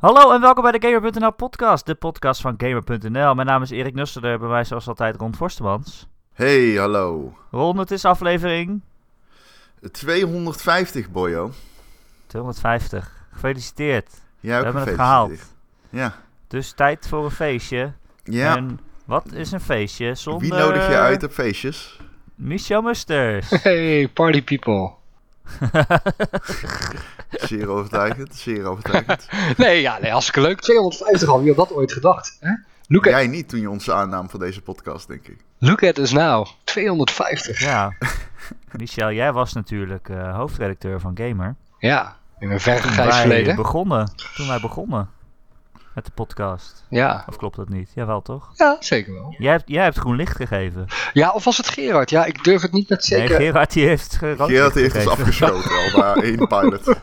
Hallo en welkom bij de Gamer.nl podcast, de podcast van Gamer.nl. Mijn naam is Erik Nusselder, bij mij zoals altijd Ron Forstemans. Hey, hallo. Ron, het is aflevering 250, boyo. 250. Gefeliciteerd. Jij ook We hebben het gefeliciteerd. gehaald. Ja. Dus tijd voor een feestje. Ja. En wat is een feestje zonder... Wie nodig je uit op feestjes? Michel Musters. Hey, party people. Zeer overtuigend, zeer overtuigend. Nee, ja, nee, hartstikke leuk. 250 al, wie had dat ooit gedacht? Hè? Look, at, Jij niet toen je ons aannam voor deze podcast, denk ik. look at us now. 250. Ja, ja. Michel, jij was natuurlijk eh, hoofdredacteur van Gamer. in een wij verleden. begonnen. Toen wij begonnen met de podcast. Ja. Of klopt dat niet? Jawel toch? ja, zeker wel. Jij hebt, jij hebt groen licht gegeven. Ja, of was het Gerard? Ja, ik durf het niet met zeker. Nee, Gerard die heeft Gerard licht heeft gegeven. afgeschoten al na één pilot.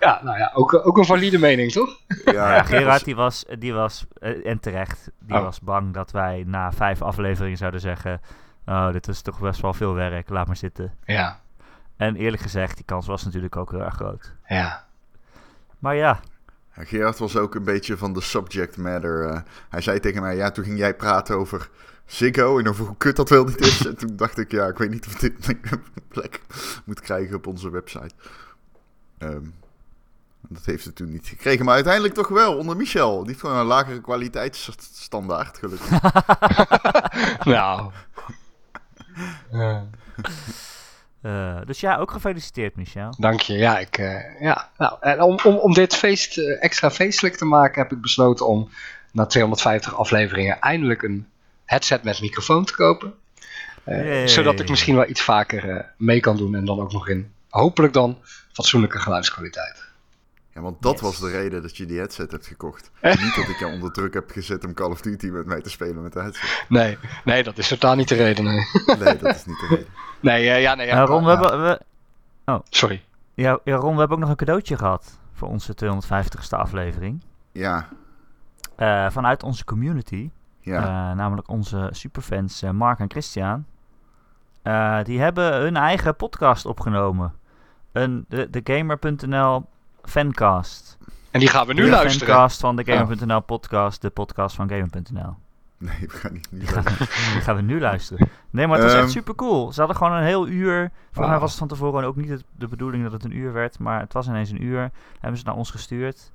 Ja, nou ja, ook, ook een valide mening, toch? Ja, Gerard was- die was, die was eh, en terecht, die Oh. was bang dat wij na vijf afleveringen zouden zeggen... Oh, dit is toch best wel veel werk, laat maar zitten. Ja, En eerlijk gezegd, die kans was natuurlijk ook heel erg groot. ja. Maar Ja, Gerard was ook een beetje van de subject matter. eh. hij zei tegen mij, ja, toen ging jij praten over Ziggo en over hoe kut dat wel niet is. En toen dacht ik, ja, ik weet niet of dit een plek moet krijgen op onze website. Ehm, dat heeft het toen niet gekregen, maar uiteindelijk toch wel, onder Michel. Die heeft gewoon een lagere kwaliteitsstandaard, gelukkig. Nou. Eh, dus ja, ook gefeliciteerd Michel. dank je. Ja, ik, eh, ja. Nou, en om, om, om dit feest eh, extra feestelijk te maken, heb ik besloten om na 250 afleveringen eindelijk een headset met microfoon te kopen. Zodat ik misschien wel iets vaker mee kan doen en dan ook nog in, hopelijk dan, fatsoenlijke geluidskwaliteit. Ja, want dat Yes. was de reden dat je die headset hebt gekocht. Niet dat ik jou onder druk heb gezet om Call of Duty met mij te spelen met de headset. Nee, nee, dat is totaal niet de reden. Nee, Nee, dat is niet de reden. nee eh, ja, nee. Ja, Ron, we ja. hebben, we, Sorry. ja, ja, Ron, we hebben ook nog een cadeautje gehad voor onze 250ste aflevering. Ja, Eh, vanuit onze community. ja. Eh, namelijk onze superfans eh, Mark en Christian. Eh, die hebben hun eigen podcast opgenomen. Een, de, de Gamer.nl fancast. En die gaan we nu de luisteren. fancast van de Gamer.nl podcast. De podcast van Gamer.nl. Nee, we gaan niet nu Die gaan, luisteren. die gaan we nu luisteren. Nee, maar het was echt Ehm. super cool. Ze hadden gewoon een heel uur. Volgens mij Wauw. was het van tevoren ook niet het- de bedoeling dat het een uur werd. Maar het was ineens een uur. Hebben ze naar ons gestuurd.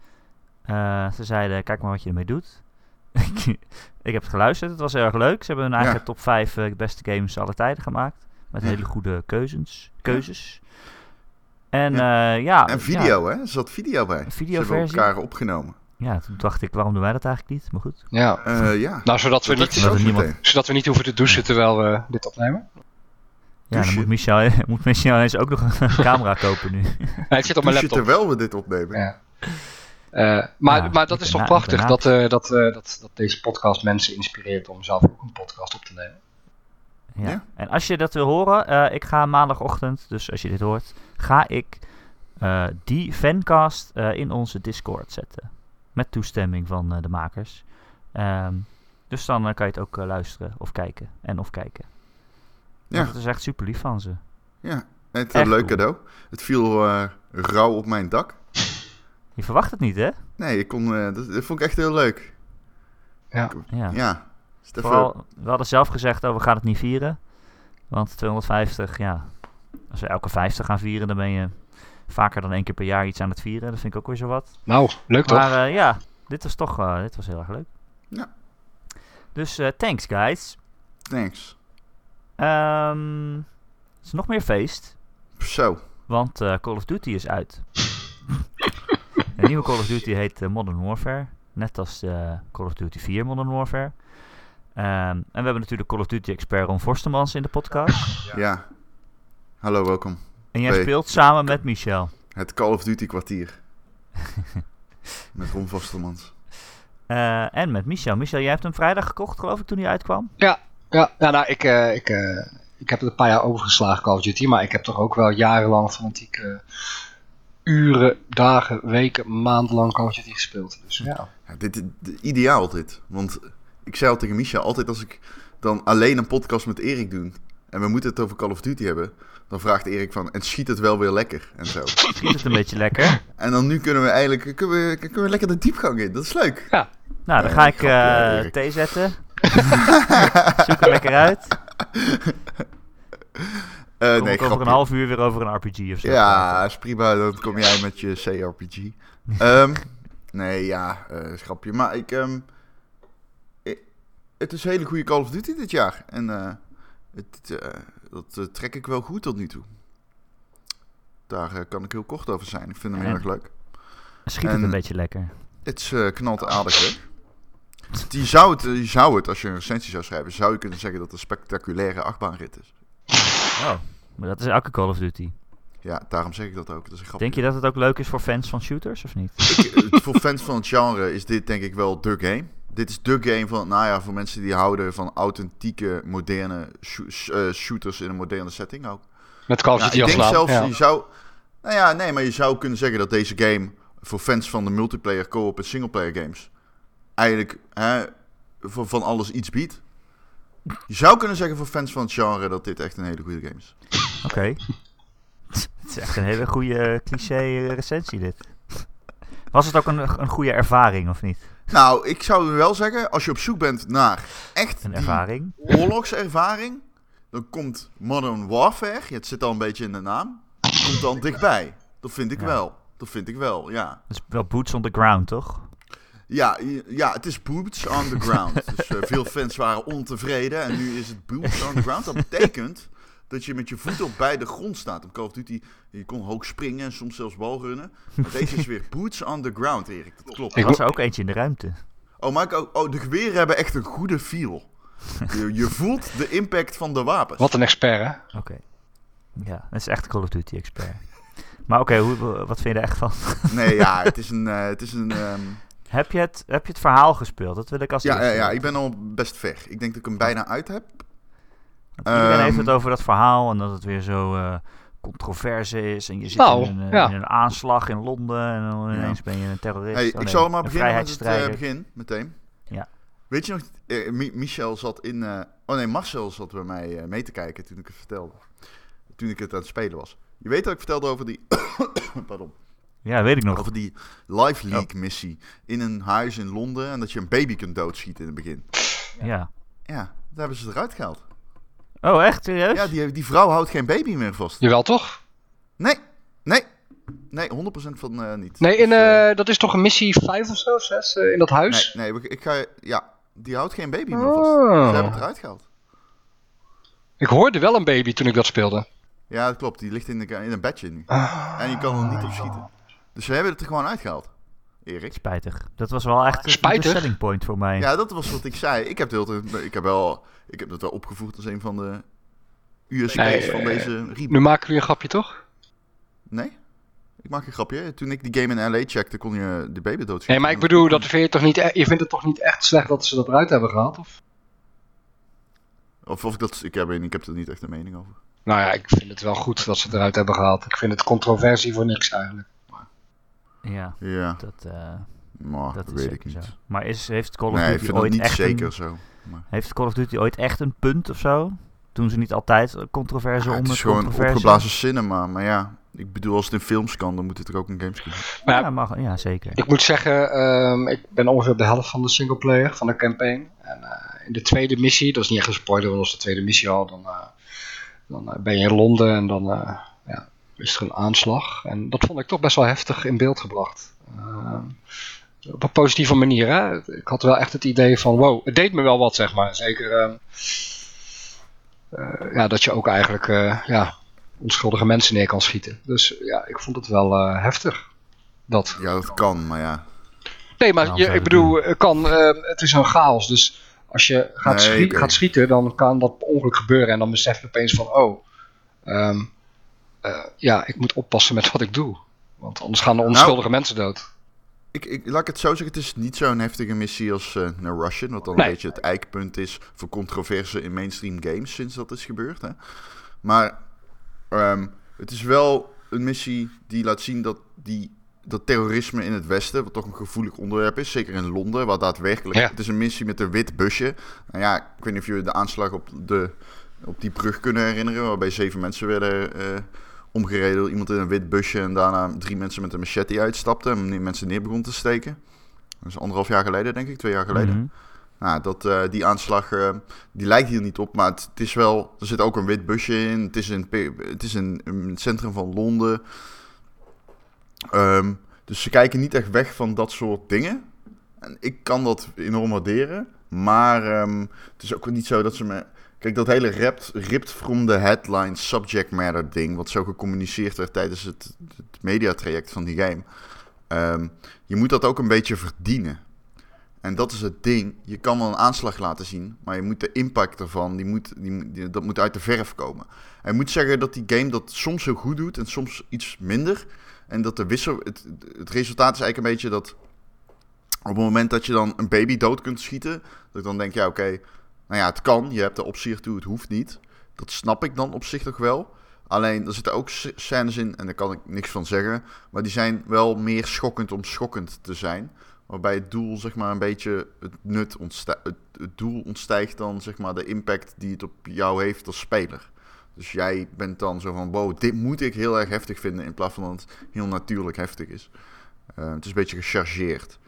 Eh, ze zeiden, kijk maar wat je ermee doet. ik heb het geluisterd. Het was heel erg leuk. Ze hebben hun eigen Ja. top 5 eh, beste games aller tijden gemaakt. Met Ja. hele goede keuzes. keuzes. En ja, ja, En video, hè? Er zat video bij. Een Ze hebben videoversie. elkaar opgenomen. Ja, toen dacht ik, waarom doen wij dat eigenlijk niet? Maar goed. Ja. Eh, ja. Nou, zodat we, Dat niet, niemand- meteen. zodat we niet hoeven te douchen terwijl we dit opnemen. Ja, dan moet Michel, moet Michel ineens ook nog een camera kopen nu. Nee, het zit op mijn laptop. terwijl we dit opnemen. Ja. Eh, maar, Ja, maar dat is toch prachtig dat, eh, dat, eh, dat, dat deze podcast mensen inspireert om zelf ook een podcast op te nemen. Ja. Ja. En als je dat wil horen, eh, ik ga maandagochtend, dus als je dit hoort, ga ik eh, die fancast eh, in onze Discord zetten. Met toestemming van eh, de makers. Ehm, dus dan kan je het ook luisteren of kijken. En of kijken. Ja. Dat is echt super lief van ze. Ja. Het Echt een leuk cool. cadeau. Het viel eh, rauw op mijn dak. Je verwacht het niet, hè? Nee, ik kon, eh, dat, dat vond ik echt heel leuk. Ja. Ja. Ja. Het Vooral, we hadden zelf gezegd, oh, we gaan het niet vieren. Want 250, ja. Als we elke 50 gaan vieren, dan ben je vaker dan één keer per jaar iets aan het vieren. Dat vind ik ook weer zo wat. Nou, leuk toch? Maar eh, ja, dit was toch eh, dit was heel erg leuk. Ja. Dus eh, thanks, guys. Thanks. Ehm, er is nog meer feest, Zo. want eh, Call of Duty is uit. De nieuwe Call of Duty heet Modern Warfare. Net als Call of Duty 4 Modern Warfare. Ehm, en we hebben natuurlijk Call of Duty expert Ron Forstemans in de podcast. Ja. Hallo, welkom. En jij Hey. speelt samen met Michel. Het Call of Duty kwartier. Met Ron Vostermans. Eh, en met Michel. Michel, jij hebt hem vrijdag gekocht, geloof ik, toen hij uitkwam. Ja, ja, ja nou, ik, eh, ik, eh, ik heb het een paar jaar overgeslagen, Call of Duty. Maar ik heb toch ook wel jarenlang fanatiek eh, uren, dagen, weken, maandenlang Call of Duty gespeeld. Dus ja. Ja, dit is ideaal dit. Want ik zei al tegen Misha, altijd als ik dan alleen een podcast met Erik doe, en we moeten het over Call of Duty hebben, dan vraagt Erik van, en schiet het wel weer lekker en zo. Schiet het een beetje lekker. En dan nu kunnen we eigenlijk, kunnen we, kunnen we lekker de diepgang in, dat is leuk. Nou, dan ga ik eh, Erik. thee zetten. Zoek er lekker uit. Eh, Kom nee, ik over grapje. een half uur weer over een RPG of zo. Ja, is prima. Dan kom jij met je CRPG. Ehm, nee, ja, eh grapje. Maar ik, ehm, het is een hele goede Call of Duty dit jaar. En eh, het, eh, dat eh, trek ik wel goed tot nu toe. Daar kan ik heel kort over zijn. Ik vind hem heel erg leuk. Schiet het En- een beetje lekker. Het knalt aardig weg. Die zou, het, die zou het, als je een recensie zou schrijven, zou je kunnen zeggen dat het een spectaculaire achtbaanrit is. Oh, maar dat is elke Call of Duty. Ja, daarom zeg ik dat ook. Dat is een grapje. Denk je dat het ook leuk is voor fans van shooters of niet? Ik- voor fans van het genre is dit denk ik wel de game. Dit is de game van, nou ja, voor mensen die houden van authentieke, moderne sh- eh, shooters in een moderne setting ook. Met Call of Ja, Duty ik als denk zelfs, Ja. je zou, nou ja, nee, maar je zou kunnen zeggen dat deze game voor fans van de multiplayer, co-op en singleplayer games eigenlijk hè, van, van alles iets biedt. Je zou kunnen zeggen voor fans van het genre dat dit echt een hele goede game is. Oké. Het is echt een hele goede cliché eh, recensie dit. Was het ook een, een goede ervaring of niet? Nou, ik zou wel zeggen, als je op zoek bent naar echt Een ervaring? oorlogservaring, dan komt Modern Warfare, het zit al een beetje in de naam, komt dan dichtbij. Dat vind ik Ja. wel. Dat vind ik wel, ja. Dat is wel boots on the ground, toch? Ja, ja het is boots on the ground. dus eh, veel fans waren ontevreden en nu is het boots on the ground. Dat betekent dat je met je voeten op beide grond staat. Op Call of Duty, je kon hoog springen en soms zelfs balrunnen. Maar deze is weer boots on the ground, Erik. Dat klopt. Er was er ook eentje in de ruimte. Oh, maar ik ook, oh, de geweren hebben echt een goede feel. Je, je voelt de impact van de wapens. Wat een expert, hè? Oké. Ja, dat is echt Call of Duty expert. Maar oké, hoe wat vind je er echt van? Nee, ja, het is een... eh, het is een ehm, heb, je het, heb je het verhaal gespeeld? Dat wil ik als ja, eerste ja, ja, ik ben al best ver. Ik denk dat ik hem bijna uit heb. Iedereen heeft Ehm, het over dat verhaal en dat het weer zo eh, controverse is. En je zit Nou, in, een, eh, ja. in een aanslag in Londen en dan Ja. ineens ben je een terrorist. Hey, ik zal maar beginnen met het eh, begin, meteen. Ja. Weet je nog, Mi- Michel zat in... oh nee, Marcel zat bij mij mee te kijken toen ik het vertelde. Toen ik het aan het spelen was. Je weet dat ik vertelde over die... Pardon. Ja, weet ik nog. Over die Live League missie in een huis in Londen. En dat je een baby kunt doodschieten in het begin. Ja. Ja, daar hebben ze eruit gehaald. Oh, echt? Serieus? Ja, die, die vrouw houdt geen baby meer vast. Jawel, toch? Nee, nee. Nee, 100% van eh, niet. Nee, in, Dus, eh, eh, dat is toch een missie 5 of zo, 6 in dat huis? Nee, nee, ik ga... Ja, die houdt geen baby meer vast. Ze Oh. hebben het eruit gehaald. Ik hoorde wel een baby toen ik dat speelde. Ja, dat klopt. Die ligt in, de, in een bedje nu. Ah. En je kan er niet op schieten. Dus we hebben het er gewoon uitgehaald. Erik. Spijtig. Dat was wel echt een- selling point voor mij. Ja, dat was wat ik zei. Ik heb, de hele tijd- ik heb, wel, ik heb dat wel opgevoerd als een van de USP's Nee, van eh, deze reboot. Nu maken jullie een grapje, toch? Nee? Ik maak een grapje. Toen ik die game in LA checkte, kon je de baby doodschieten. Nee, maar ik bedoel, dat vind je, toch niet, e- je vindt het toch niet echt slecht dat ze dat eruit hebben gehaald? Of? Of, of ik dat... Ik heb, ik heb er niet echt een mening over. Nou ja, ik vind het wel goed dat ze het eruit hebben gehaald. Ik vind het controversie voor niks eigenlijk. Ja, Ja, dat, eh, maar dat weet ik zeker niet. zo. Maar is, heeft Call of Nee, ik Duty ooit niet echt zeker een, zo. Maar, heeft Call of Duty ooit echt een punt of zo? Doen ze niet altijd controverse Ja, om het het is gewoon controverse? opgeblazen cinema. Maar ja, ik bedoel, als het in films kan, dan moet het er ook in games kunnen. Maar Ja, mag, ja, zeker. Ik moet zeggen, ehm, ik ben ongeveer op de helft van de singleplayer, van de campaign. En eh, in de tweede missie, dat is niet echt een spoiler, want als de tweede missie al, dan, eh, dan ben je in Londen en dan eh, is er een aanslag. En dat vond ik toch best wel heftig in beeld gebracht. Ehm, op een positieve manier, hè. Ik had wel echt het idee van, wow, het deed me wel wat, zeg maar. Zeker ehm, eh, ja, dat je ook eigenlijk eh, ja, onschuldige mensen neer kan schieten. Dus ja, ik vond het wel eh, heftig. Dat. Ja, dat kan, maar ja. Nee, maar je, ik bedoel, het kan, eh, het is een chaos. Dus als je gaat, Nee, gaat schieten, dan kan dat ongeluk gebeuren. En dan besef je opeens van, oh, ehm, eh, ja, ik moet oppassen met wat ik doe. Want anders gaan er onschuldige mensen dood. Ik, ik, laat ik het zo zeggen, het is niet zo'n heftige missie als eh No Russian. Wat dan Nee. een beetje het eikpunt is voor controverse in mainstream games sinds dat is gebeurd. Hè. Maar ehm, het is wel een missie die laat zien dat, die, dat terrorisme in het Westen, wat toch een gevoelig onderwerp is, zeker in Londen, waar daadwerkelijk... Ja. Het is een missie met een wit busje. Nou ja, ik weet niet of jullie de aanslag op de op die brug kunnen herinneren. Waarbij zeven mensen werden eh, omgereden door iemand in een wit busje. En daarna drie mensen met een machete uitstapten. En mensen neer begon te steken. Dat is anderhalf jaar geleden, denk ik. Twee jaar geleden. Mhm. Nou, dat, eh, die aanslag eh, die lijkt hier niet op, maar het, het is wel. Er zit ook een wit busje in. Het is in, het, is in, in het centrum van Londen. Ehm, dus ze kijken niet echt weg van dat soort dingen. En ik kan dat enorm waarderen. Maar ehm, het is ook niet zo dat ze me. Kijk, dat hele ripped, ripped from the headline subject matter ding. Wat zo gecommuniceerd werd tijdens het, het mediatraject van die game. Ehm, je moet dat ook een beetje verdienen. En dat is het ding. Je kan wel een aanslag laten zien, maar je moet de impact ervan, die moet, die, dat moet uit de verf komen. En moet zeggen dat die game dat soms heel goed doet en soms iets minder. En dat de wissel, het, het resultaat is eigenlijk een beetje dat op het moment dat je dan een baby dood kunt schieten, dat ik dan denk, ja oké, nou ja, het kan, je hebt de optie ertoe, het hoeft niet. Dat snap ik dan op zich toch wel. Alleen, er zitten ook sc- scènes in, en daar kan ik niks van zeggen, maar die zijn wel meer schokkend om schokkend te zijn. Waarbij het doel, zeg maar, een beetje het nut ontstijgt. Het, het doel ontstijgt dan, zeg maar, de impact die het op jou heeft als speler. Dus jij bent dan zo van, wow, dit moet ik heel erg heftig vinden. In plaats van dat het heel natuurlijk heftig is. Eh, het is een beetje gechargeerd.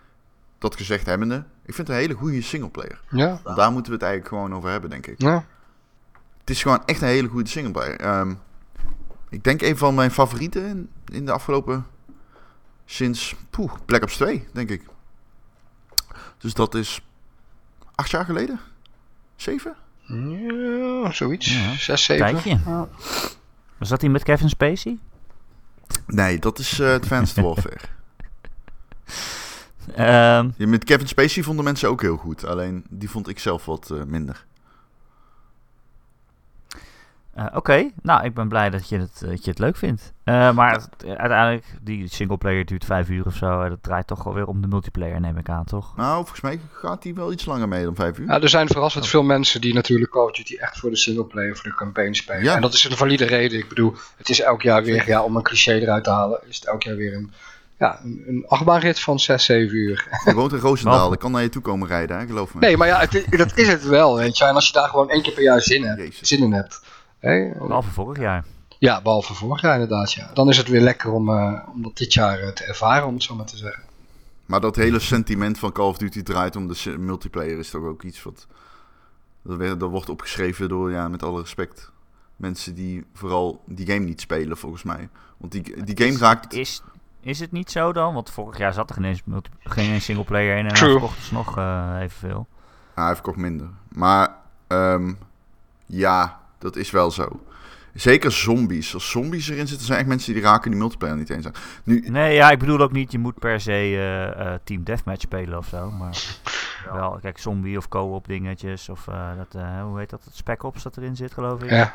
Dat gezegd hebbende, ik vind het een hele goede singleplayer. Ja, Daar moeten we het eigenlijk gewoon over hebben, denk ik. ja. Het is gewoon echt een hele goede singleplayer. Ehm ik denk een van mijn favorieten in, in de afgelopen... Sinds poeh, Black Ops 2, denk ik. Dus dat is acht jaar geleden? Zeven? Ja, zoiets. Ja. Zes, zeven. Ja. Was dat die met Kevin Spacey? Nee, dat is eh Advanced Warfare. Ehm, Ja, met Kevin Spacey vonden mensen ook heel goed. Alleen die vond ik zelf wat eh, minder. eh, Oké, nou, ik ben blij dat je het, dat je het leuk vindt. Eh, maar het- uiteindelijk, die singleplayer duurt vijf uur of zo. en dat draait toch wel weer om de multiplayer, neem ik aan, toch? Nou, volgens mij gaat die wel iets langer mee dan vijf uur. Ja, er zijn verrassend veel mensen die natuurlijk Call of Duty echt voor de singleplayer, voor de campaign spelen. Ja. En dat is een valide reden. Ik bedoel, het is elk jaar weer, ja, om een cliché eruit te halen, is het elk jaar weer een, ja, een, een achtbaanrit van 6, 7 uur. Je woont in Roosendaal, ik kan naar je toe komen rijden, hè? geloof me. Nee, maar ja, het, dat is het wel, weet je. En als je daar gewoon één keer per jaar zin, hebt, zin in hebt. Hè? Behalve vorig jaar. Ja, behalve vorig jaar inderdaad, ja. Dan is het weer lekker om, eh, om dat dit jaar eh, te ervaren, om het zo maar te zeggen. Maar dat hele sentiment van Call of Duty draait om de multiplayer is toch ook iets wat... Dat, werd- dat wordt opgeschreven door, ja, met alle respect, mensen die vooral die game niet spelen, volgens mij. Want die, die game raakt... Is, is het niet zo dan? Want vorig jaar zat er geen eens, geen eens singleplayer in en True. dan verkochten ze nog eh, evenveel. Ah, hij verkocht minder. Maar ehm, ja, dat is wel zo. Zeker zombies. Als zombies erin zitten, zijn echt mensen die raken die multiplayer niet eens aan. Nu, Nee, ja, ik bedoel ook niet, je moet per se eh, eh, Team Deathmatch spelen of zo. Maar wel, kijk, zombie of co-op dingetjes. Of eh, dat, eh, hoe heet dat? Het Spec Ops dat erin zit, geloof ik. Ja.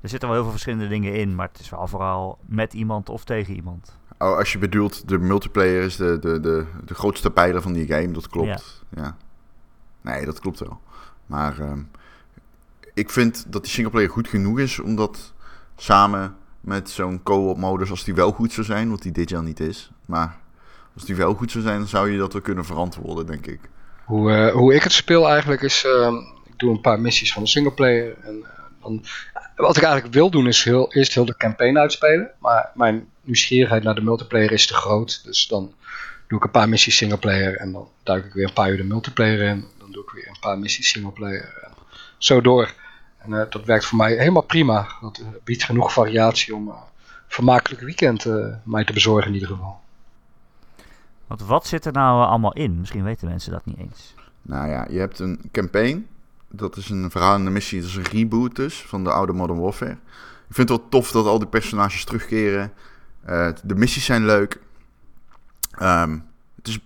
Er zitten wel heel veel verschillende dingen in, maar het is wel vooral met iemand of tegen iemand. Oh, als je bedoelt, de multiplayer is de, de, de, de grootste pijler van die game, dat klopt. Ja. Nee, dat klopt wel. Maar ehm, ik vind dat die singleplayer goed genoeg is, omdat samen met zo'n co-op modus, als die wel goed zou zijn, wat die dit jaar niet is, maar als die wel goed zou zijn, dan zou je dat wel kunnen verantwoorden, denk ik. Hoe, eh, hoe ik het speel eigenlijk is, ehm, ik doe een paar missies van de singleplayer. En eh, dan, wat ik eigenlijk wil doen is heel, eerst heel de campaign uitspelen. Maar mijn nieuwsgierigheid naar de multiplayer is te groot. Dus dan doe ik een paar missies singleplayer en dan duik ik weer een paar uur de multiplayer in. Dan doe ik weer een paar missies singleplayer en zo door. En eh, dat werkt voor mij helemaal prima. Dat eh, biedt genoeg variatie om eh, een vermakelijk weekend eh, mij te bezorgen in ieder geval. Want wat zit er nou eh, allemaal in? Misschien weten mensen dat niet eens. Nou ja, je hebt een campaign. Dat is een verhalende missie. Dat is een reboot dus van de oude Modern Warfare. Ik vind het wel tof dat al die personages terugkeren. Eh, de missies zijn leuk. Ehm, het is,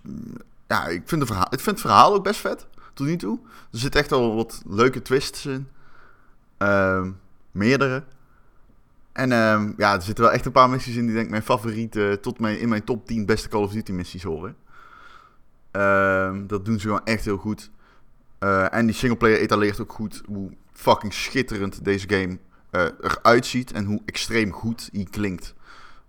ja, ik vind, verhaal, ik vind het verhaal ook best vet. Tot nu toe. Er zitten echt al wat leuke twists in. Ehm, meerdere. En ehm, ja, er zitten wel echt een paar missies in die denk ik mijn favoriete, tot mijn, in mijn top 10 beste Call of Duty missies horen. Dat doen ze gewoon echt heel goed. Eh, en die singleplayer etaleert ook goed hoe fucking schitterend deze game eh, eruit ziet en hoe extreem goed die klinkt.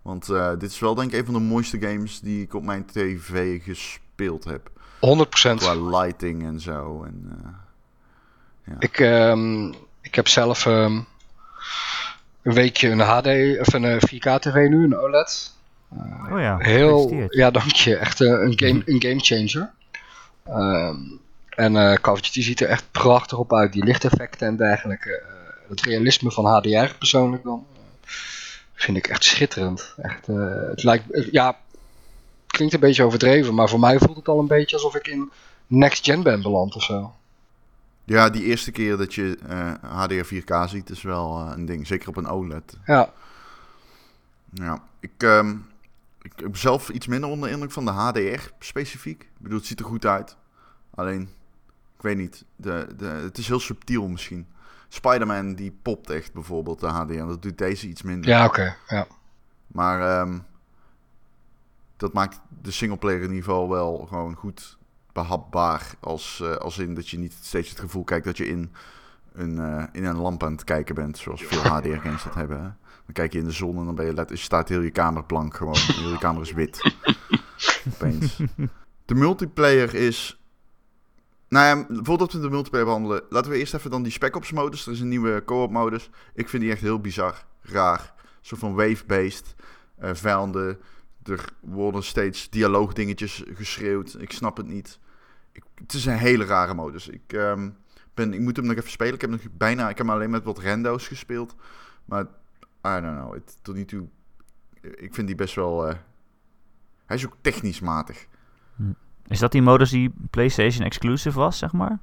Want eh, dit is wel denk ik een van de mooiste games die ik op mijn tv gespeeld heb. 100%. Qua lighting en zo. En, eh, Ik, ehm, ik heb zelf ehm, een weekje een HD of een eh, 4K TV nu, een OLED. Oh ja, Heel, ja, dank je. Echt een, game, een game changer. Ehm, en eh Call of Duty ziet er echt prachtig op uit. Die lichteffecten en dergelijke. Eh, het realisme van HDR persoonlijk dan. eh, vind ik echt schitterend. Echt, het lijkt, ja, klinkt een beetje overdreven. Maar voor mij voelt het al een beetje alsof ik in next gen ben beland of zo. Ja, die eerste keer dat je HDR 4K ziet is wel een ding. Zeker op een OLED. Ja, Ja, ik, ehm, ik heb zelf iets minder onder de indruk van de HDR specifiek. Ik bedoel, het ziet er goed uit. Alleen, ik weet niet. De, de, het is heel subtiel misschien. Spider-Man die popt echt bijvoorbeeld de HDR. Dat doet deze iets minder. ja oké. ja. Maar ehm, dat maakt de singleplayer in ieder geval wel gewoon goed behapbaar. Als, eh, als in dat je niet steeds het gevoel kijkt dat je in een, eh, in een lamp aan het kijken bent. Zoals veel HDR-games dat hebben. Hè? Dan kijk je in de zon en dan ben je let, staat heel je kamer blank gewoon. heel je kamer is wit. Opeens. De multiplayer is... Nou ja, voordat we de multiplayer behandelen, laten we eerst even dan die Spec Ops modus. Er is een nieuwe co-op modus. Ik vind die echt heel bizar, raar. Soort van wave-based eh vijanden. Er worden steeds dialoogdingetjes geschreeuwd. Ik snap het niet. Ik, het is een hele rare modus. Ik, ehm, ben, ik moet hem nog even spelen. Ik heb nog bijna, ik heb alleen met wat rando's gespeeld. Maar I don't know. Het, tot nu toe, ik vind die best wel. eh, hij is ook technisch matig. Is dat die modus die PlayStation exclusive was, zeg maar?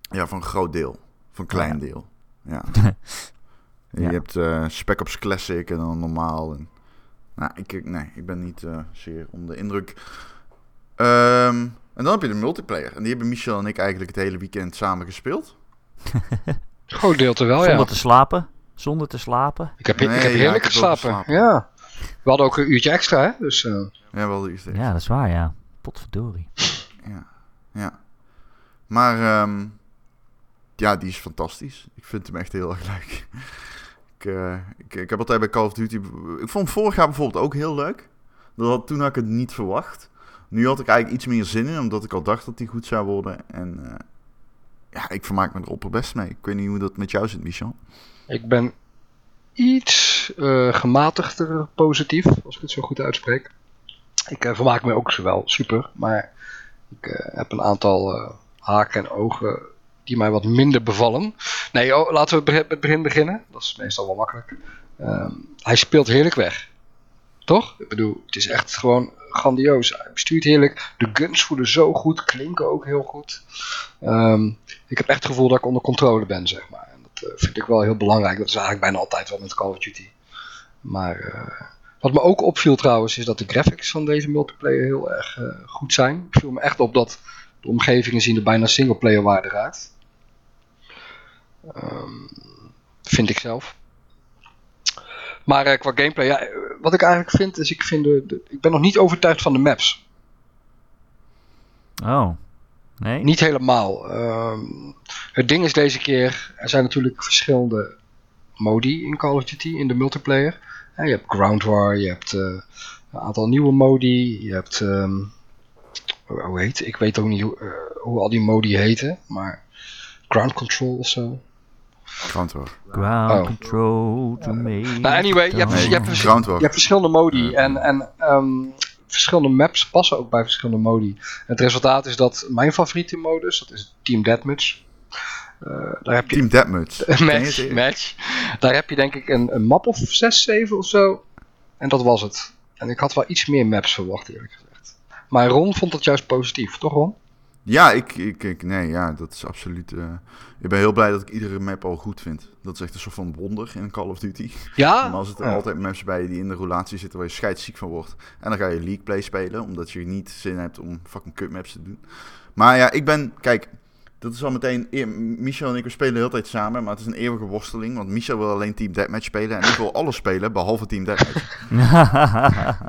Ja, van een groot deel. Van een klein deel. Ja. Je hebt eh Spec Ops Classic en dan normaal. En, nou, ik, nee, ik ben niet eh, zeer onder de indruk. Ehm, en dan heb je de multiplayer. En die hebben Michel en ik eigenlijk het hele weekend samen gespeeld. Groot deel er wel, Zonder ja. te slapen. Zonder te slapen. Ik heb, ik Nee, ja, heerlijk ik heb wel geslapen. Ja. We hadden ook een uurtje extra, hè? Dus eh, Ja, wel de eerste. Ja, dat is waar, ja. Potverdorie. Ja. ja. Maar ehm, ja, die is fantastisch. Ik vind hem echt heel erg leuk. ik, eh, ik, ik heb altijd bij Call of Duty... Ik vond vorig jaar bijvoorbeeld ook heel leuk. Dat had, toen had ik het niet verwacht. Nu had ik eigenlijk iets meer zin in, omdat ik al dacht dat die goed zou worden. En eh, ja, ik vermaak me er opperbest mee. Ik weet niet hoe dat met jou zit, Michel. ik ben iets eh, gematigder positief, als ik het zo goed uitspreek. Ik eh, vermaak me ook wel super, maar ik eh, heb een aantal eh, haken en ogen die mij wat minder bevallen. Nee, oh, laten we met het begin beginnen. Dat is meestal wel makkelijk. Ehm, hij speelt heerlijk weg. Toch? Ik bedoel, het is echt gewoon grandioos. Hij bestuurt heerlijk. De guns voelen zo goed, klinken ook heel goed. Ehm, ik heb echt het gevoel dat ik onder controle ben, zeg maar. En dat vind ik wel heel belangrijk. Dat is eigenlijk bijna altijd wel met Call of Duty. Maar wat me ook opviel trouwens, is dat de graphics van deze multiplayer heel erg eh, goed zijn. Het viel me echt op dat de omgevingen zien er bijna singleplayer waardig uit. Ehm, vind ik zelf. Maar eh, qua gameplay, ja, eh, wat ik eigenlijk vind, is ik, vind de, de- ik ben nog niet overtuigd van de maps. Oh. Nee? Niet helemaal. Ehm, het ding is deze keer, er zijn natuurlijk verschillende modi in Call of Duty, in de multiplayer. Eh, je hebt Ground War, je hebt eh, een aantal nieuwe modi, je hebt, ehm, hoe heet, ik weet ook niet hoe, eh, hoe al die modi heten, maar Ground Control of zo. Ground War. Ground Oh. control to me. Nou, anyway, je hebt, je hebt, vers- Ground War. je hebt verschillende modi Ja. en, en ehm, verschillende maps passen ook bij verschillende modi. Het resultaat is dat mijn favoriete modus, dat is Team Deathmatch. Eh, daar heb je Team Deathmatch. Match, het? match. Daar heb je denk ik een, een map of 6, 7 of zo. En dat was het. En ik had wel iets meer maps verwacht, eerlijk gezegd. Maar Ron vond het juist positief, toch Ron? Ja, ik, ik, ik, nee, ja, dat is absoluut. eh, ik ben heel blij dat ik iedere map al goed vind. Dat is echt een soort van wonder in Call of Duty. Ja? Normaal zitten er Ja. altijd maps bij die in de roulatie zitten waar je scheidsziek van wordt. En dan ga je League Play spelen, omdat je niet zin hebt om fucking cut maps te doen. Maar ja, ik ben, kijk, dat is al meteen, Michel en ik we spelen de hele tijd samen, maar het is een eeuwige worsteling. Want Michel wil alleen Team Deathmatch spelen en ik wil alles spelen, behalve Team Deathmatch.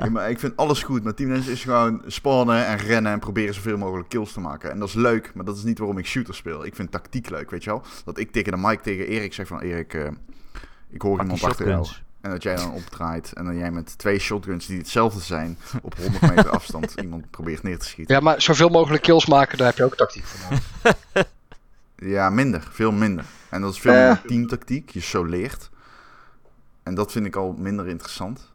Ja, maar ik vind alles goed, maar Team Deathmatch is gewoon spawnen en rennen en proberen zoveel mogelijk kills te maken. En dat is leuk, maar dat is niet waarom ik shooter speel. Ik vind tactiek leuk, weet je wel. Dat ik tegen de mic tegen Erik zeg van, Erik, eh, ik hoor Pak iemand achter jou. En dat jij dan opdraait en dan jij met twee shotguns die hetzelfde zijn op 100 meter afstand iemand probeert neer te schieten. Ja, maar zoveel mogelijk kills maken, daar heb je ook tactiek voor nodig. Ja, minder. Veel minder. En dat is veel Eh. meer teamtactiek. Je soleert. En dat vind ik al minder interessant.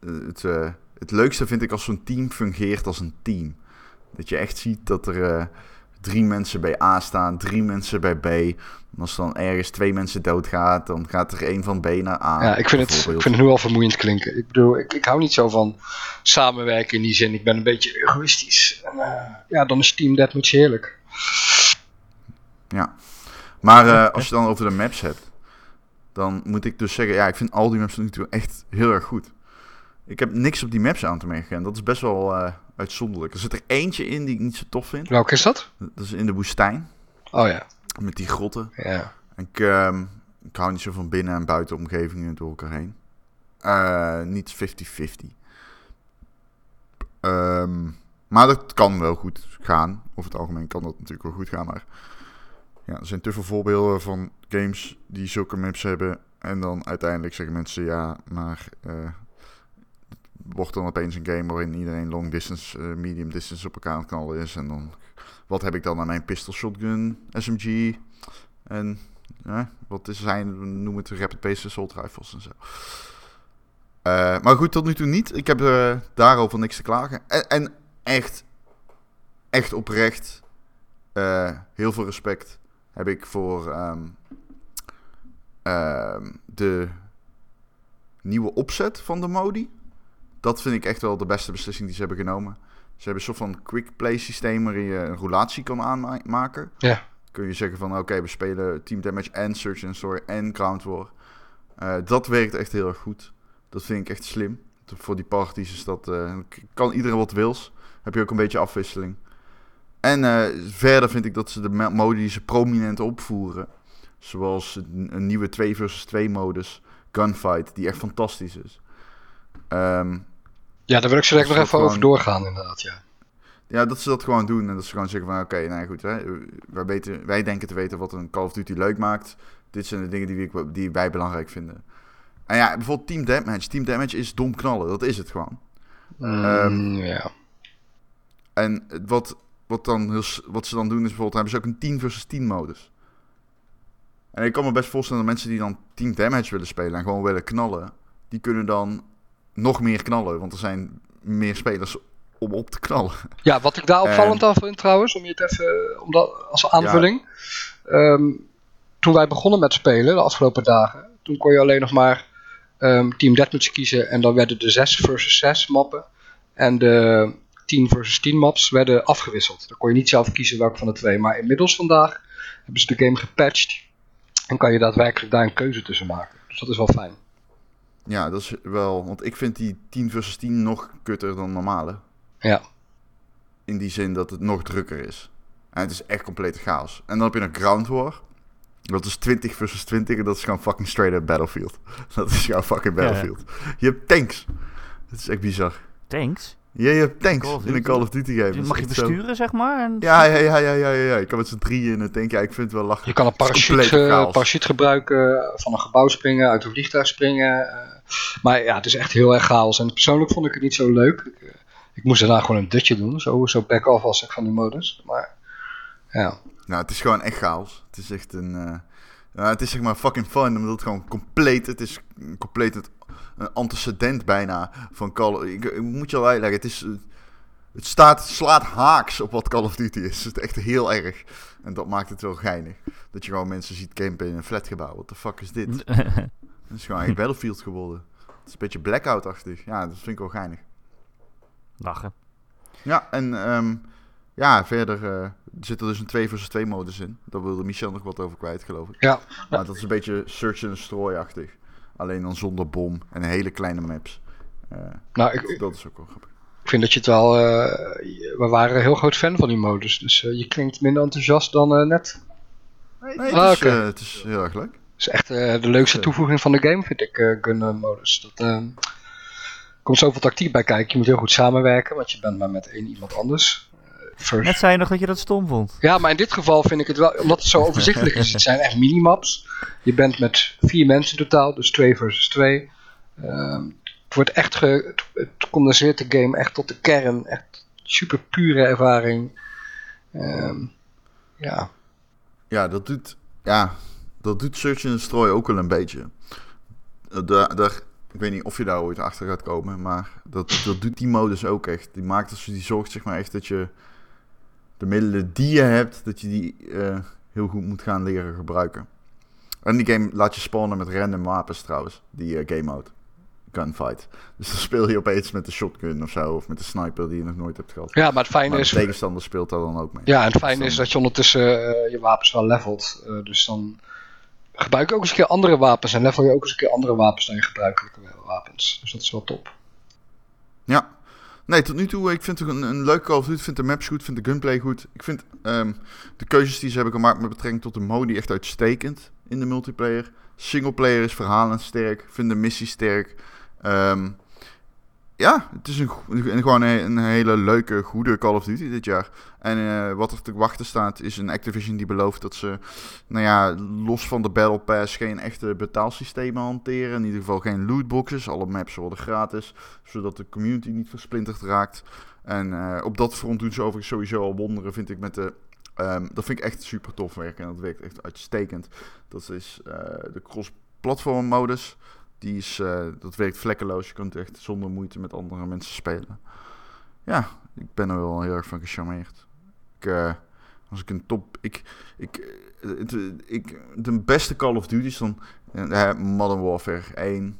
Eh, het, eh, het leukste vind ik als zo'n team fungeert als een team. Dat je echt ziet dat er eh, drie mensen bij A staan, drie mensen bij B. En als dan ergens twee mensen doodgaat, dan gaat er één van B naar A. ja, ik vind, het, ik vind het nu al vermoeiend klinken. Ik bedoel, ik, ik hou niet zo van samenwerken in die zin. Ik ben een beetje egoïstisch. En, eh, ja, dan is Team Deathmatch heerlijk. Ja. Maar eh, als je dan over de maps hebt, dan moet ik dus zeggen, ja, ik vind al die maps tot nu toe echt heel erg goed. Ik heb niks op die maps aan te merken en dat is best wel eh, uitzonderlijk. Er zit er eentje in die ik niet zo tof vind. Welke is dat? Dat is in de woestijn, Oh ja. met die grotten. ja. Ik, ik hou niet zo van binnen- en buitenomgevingen door elkaar heen. Eh, niet 50-50. Ehm, maar dat kan wel goed gaan. Over het algemeen kan dat natuurlijk wel goed gaan. Maar ja, er zijn te veel voorbeelden van games die zulke maps hebben. En dan uiteindelijk zeggen mensen ja, maar eh, wordt dan opeens een game waarin iedereen long distance, eh, medium distance op elkaar aan het knallen is. En dan, wat heb ik dan aan mijn pistol shotgun, SMG en wat is zijn, we noemen het rapid pace assault rifles en zo. Eh, maar goed, tot nu toe niet. Ik heb eh, daarover niks te klagen. En, en echt, echt oprecht, heel veel respect heb ik voor ehm, ehm, de nieuwe opzet van de modi. Dat vind ik echt wel de beste beslissing die ze hebben genomen. Ze hebben een soort van quick play systeem waarin je een roulatie kan aanmaken. Ja. Kun je zeggen van oké, we spelen Team Damage en Search and Story en Ground War. Eh, dat werkt echt heel erg goed. Dat vind ik echt slim. Voor die parties is dat... eh, kan iedereen wat wils. Heb je ook een beetje afwisseling. En eh, verder vind ik dat ze de modi die ze prominent opvoeren... Zoals een, een nieuwe 2 versus 2 modus. Gunfight, die echt fantastisch is. Ehm, Ja, daar wil ik zo direct nog even over doorgaan inderdaad, ja. Ja, dat ze dat gewoon doen. En dat ze gewoon zeggen van, oké, nou goed, hè, wij, weten, wij denken te weten wat een Call of Duty leuk maakt. Dit zijn de dingen die, we, die wij belangrijk vinden. En ja, bijvoorbeeld Team Deathmatch. Team Deathmatch is dom knallen, dat is het gewoon. Ehm, Mm, ja. En wat, wat, dan wat ze dan doen is bijvoorbeeld, hebben ze ook een 10 versus 10 modus. En ik kan me best voorstellen dat mensen die dan Team Damage willen spelen en gewoon willen knallen, die kunnen dan nog meer knallen, want er zijn meer spelers om op te knallen. Ja, wat ik daar opvallend aan vind trouwens, om je het even om dat, als aanvulling. Ehm, toen wij begonnen met spelen, de afgelopen dagen, toen kon je alleen nog maar ehm, Team Deathmatch kiezen en dan werden de 6 versus 6 mappen en de 10 versus 10 maps werden afgewisseld. Dan kon je niet zelf kiezen welke van de twee, maar inmiddels vandaag hebben ze de game gepatcht en kan je daadwerkelijk daar een keuze tussen maken. Dus dat is wel fijn. Ja, dat is wel. Want ik vind die 10 versus 10 nog kutter dan normale. Ja. In die zin dat het nog drukker is. En het is echt complete chaos. En dan heb je een Ground War. Dat is 20 versus 20 en dat is gewoon fucking straight up Battlefield. Dat is gewoon fucking Ja, ja. Battlefield. Je hebt tanks. Dat is echt bizar. Tanks? Ja, je hebt tanks Call in een. Call of Duty game. Mag je zo- besturen, zeg maar? En Ja, ja, ja, ja, ja, ja, ja. Ik kan met z'n drieën in een tank. Ja, ik vind het wel lachen. Je kan een parachute, chaos. parachute gebruiken, van een gebouw springen, uit een vliegtuig springen. Maar ja, het is echt heel erg chaos. En persoonlijk vond ik het niet zo leuk. Ik, eh, ik moest daarna gewoon een dutje doen. Zo, zo back-off als ik van die modus. Maar ja, Nou, het is gewoon echt chaos. Het is echt een... eh, ja, het is zeg maar fucking fun, omdat het gewoon compleet... Het is een compleet het, een antecedent bijna van Call of ik, ik moet je al uitleggen, het is... Het, staat, slaat haaks op wat Call of Duty is. Het is echt heel erg. En dat maakt het wel geinig. Dat je gewoon mensen ziet campen in een flatgebouw. What the fuck is dit? Het is gewoon echt Battlefield geworden. Het is een beetje blackout-achtig. Ja, dat vind ik wel geinig. Lachen. Ja, en ehm, ja, verder eh, zit er dus een 2 versus 2 modus in. Daar wilde Michel nog wat over kwijt, geloof ik. Ja. Maar dat is een beetje search and destroy-achtig. Alleen dan zonder bom en hele kleine maps. Eh, nou, ik, ik dat is ook wel grappig. vind dat je het wel... eh, we waren een heel groot fan van die modus. Dus je klinkt minder enthousiast dan eh, net. Nee, het, Ah, is, eh, het is heel erg leuk. Is echt eh, de leukste toevoeging van de game, vind ik, eh gun modus. Dat, eh, komt zoveel tactiek bij kijken. Je moet heel goed samenwerken, want je bent maar met één iemand anders. Eh, first. Net zei je nog dat je dat stom vond. Ja, maar in dit geval vind ik het wel, omdat het zo overzichtelijk is. Het zijn echt minimaps. Je bent met vier mensen in totaal, dus twee versus twee. Ehm, het wordt echt ge, het, het condenseert de game echt tot de kern. Echt super pure ervaring. Ehm, ja, Ja, dat doet, ja, dat doet Search and Destroy ook wel een beetje. Eh, Daar, daar, ik weet niet of je daar ooit achter gaat komen, maar dat, dat doet die modus ook echt. Die maakt dus, die zorgt zeg maar echt dat je de middelen die je hebt, dat je die eh, heel goed moet gaan leren gebruiken. En die game laat je spawnen met random wapens trouwens, die eh, game mode. Gunfight. Dus dan speel je opeens met de shotgun of zo, of met de sniper die je nog nooit hebt gehad. Ja, maar het fijne Maar de is... tegenstander speelt daar dan ook mee. Ja, en het fijne Dus is dat je ondertussen je wapens wel levelt. Dus dan gebruik ook eens een keer andere wapens. En level je ook eens een keer andere wapens dan je gebruikelijke wapens. Dus dat is wel top. Ja. Nee, tot nu toe, ik vind het een, een leuke Call. Ik vind de maps goed, vind de gunplay goed. Ik vind ehm, de keuzes die ze hebben gemaakt met betrekking tot de modi echt uitstekend in de multiplayer. Singleplayer is verhalend sterk, vind de missie sterk. Ehm, ja, het is een, gewoon een, een hele leuke, goede Call of Duty dit jaar. En eh, wat er te wachten staat is een Activision die belooft dat ze, nou ja, los van de Battle Pass geen echte betaalsystemen hanteren. In ieder geval geen lootboxes. Alle maps worden gratis zodat de community niet versplinterd raakt. En eh, op dat front doen ze overigens sowieso al wonderen, vind ik, met de... ehm, dat vind ik echt super tof werken en dat werkt echt uitstekend. Dat is eh, de cross-platform modus. Die is, eh, dat werkt vlekkeloos. Je kunt echt zonder moeite met andere mensen spelen. Ja, ik ben er wel heel erg van gecharmeerd. Ik, eh, als ik een top... Ik, ik, eh, het, ik, de beste Call of Duty's dan... eh, Modern Warfare 1,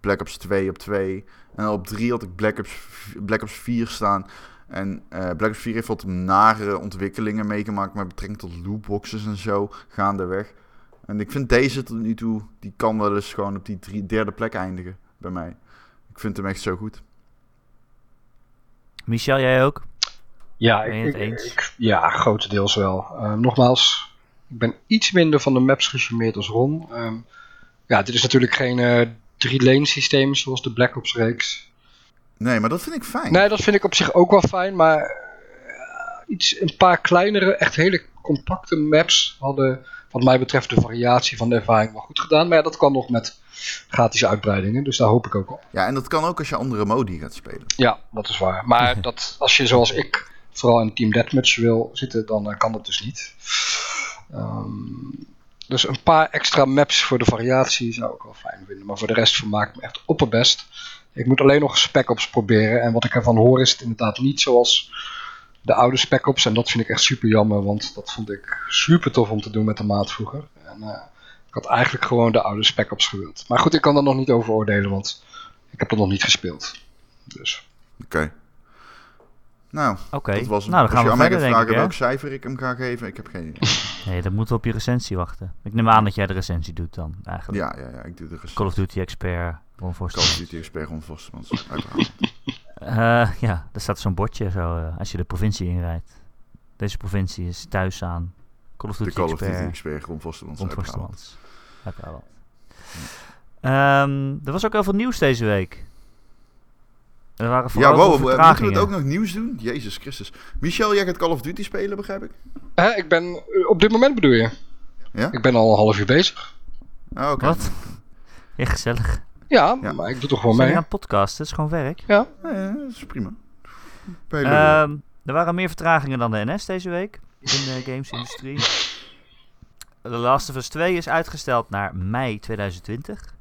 Black Ops 2 op 2... En op 3 had ik Black Ops, Black Ops 4 staan. En eh, Black Ops 4 heeft wat nare ontwikkelingen meegemaakt met betrekking tot lootboxes en zo, gaandeweg. En ik vind deze tot nu toe, die kan wel eens gewoon op die drie, derde plek eindigen bij mij. Ik vind hem echt zo goed. Michel, jij ook? Ja, Ben je het eens? ik- ja grotendeels wel. Eh, nogmaals, ik ben iets minder van de maps gecharmeerd als Ron. Ehm, ja, dit is natuurlijk geen eh drie-lane systeem zoals de Black Ops reeks. Nee, maar dat vind ik fijn. Nee, dat vind ik op zich ook wel fijn, maar eh, iets, een paar kleinere, echt hele compacte maps hadden wat mij betreft de variatie van de ervaring wel goed gedaan. Maar ja, dat kan nog met gratis uitbreidingen, dus daar hoop ik ook op. Ja, en dat kan ook als je andere modi gaat spelen. Ja, dat is waar. Maar dat, als je zoals ik vooral in Team Deathmatch wil zitten, dan eh, kan dat dus niet. Ehm, dus een paar extra maps voor de variatie zou ik wel fijn vinden. Maar voor de rest vermaak ik me echt opperbest. Ik moet alleen nog Spec Ops proberen. En wat ik ervan hoor is het inderdaad niet zoals de oude Spec Ops. En dat vind ik echt super jammer, want dat vond ik super tof om te doen met de maat vroeger. En eh, ik had eigenlijk gewoon de oude Spec Ops gewild. Maar goed, ik kan er nog niet over oordelen, want ik heb dat nog niet gespeeld. Dus... Oké. Nou, Oké, dat was hem. nou dan gaan we verder ik, vragen hè? welk cijfer ik hem ga geven, ik heb geen idee. Nee, dan moeten we op je recensie wachten. Ik neem aan dat jij de recensie doet dan, eigenlijk. Ja, ja, ja, ik doe de rest. Call of Duty Expert, Ron Call of. Duty Expert Ron Vostermans, uiteraard. Eh, ja, daar staat zo'n bordje zo, eh, als je de provincie inrijdt. Deze provincie is thuis aan Call of De Duty Call of Duty Expert, Expert Ron Vostermans, Ron uiteraard. Forstermans. Uit Brabant. Ehm, er was ook heel veel nieuws deze week. Er waren Ja, wow, we- moeten we het ook nog nieuws doen? Jezus Christus. Michel, jij gaat Call of Duty spelen, begrijp ik? Hè, ik ben, eh, op dit moment bedoel je? Ja? Ik ben al een half uur bezig. Ah, oké. Wat? Ja, gezellig. Ja, Ja. maar ik doe toch gewoon mee. aan het podcasten, het is gewoon werk. Ja. Dat is prima. Ehm, er waren meer vertragingen dan de NS deze week in de gamesindustrie. The Last of Us 2 is uitgesteld naar mei 2020.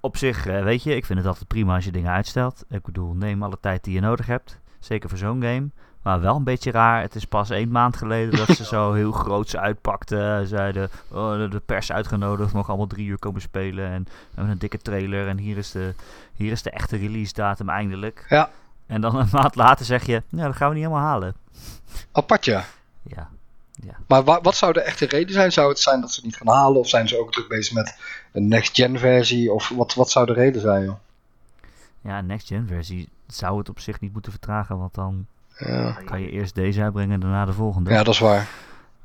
Op zich, eh, weet je, ik vind het altijd prima als je dingen uitstelt. Ik bedoel, neem alle tijd die je nodig hebt. Zeker voor zo'n game. Maar wel een beetje raar. Het is pas één maand geleden dat ze zo heel groots uitpakten. Zeiden, oh, de- pers uitgenodigd, nog allemaal drie uur komen spelen. En we hebben een dikke trailer. En hier is de, hier is de echte release datum eindelijk. Ja. En dan een maand later zeg je, ja, dat gaan we niet helemaal halen. Apart ja. Ja, Maar wa- wat zou de echte reden zijn? Zou het zijn dat ze het niet gaan halen? Of zijn ze ook druk bezig met een next-gen versie? Of wat, wat zou de reden zijn? Joh? ja een next-gen versie zou het op zich niet moeten vertragen. Want dan Ja. kan je eerst deze uitbrengen en daarna de volgende. ja, dat is waar.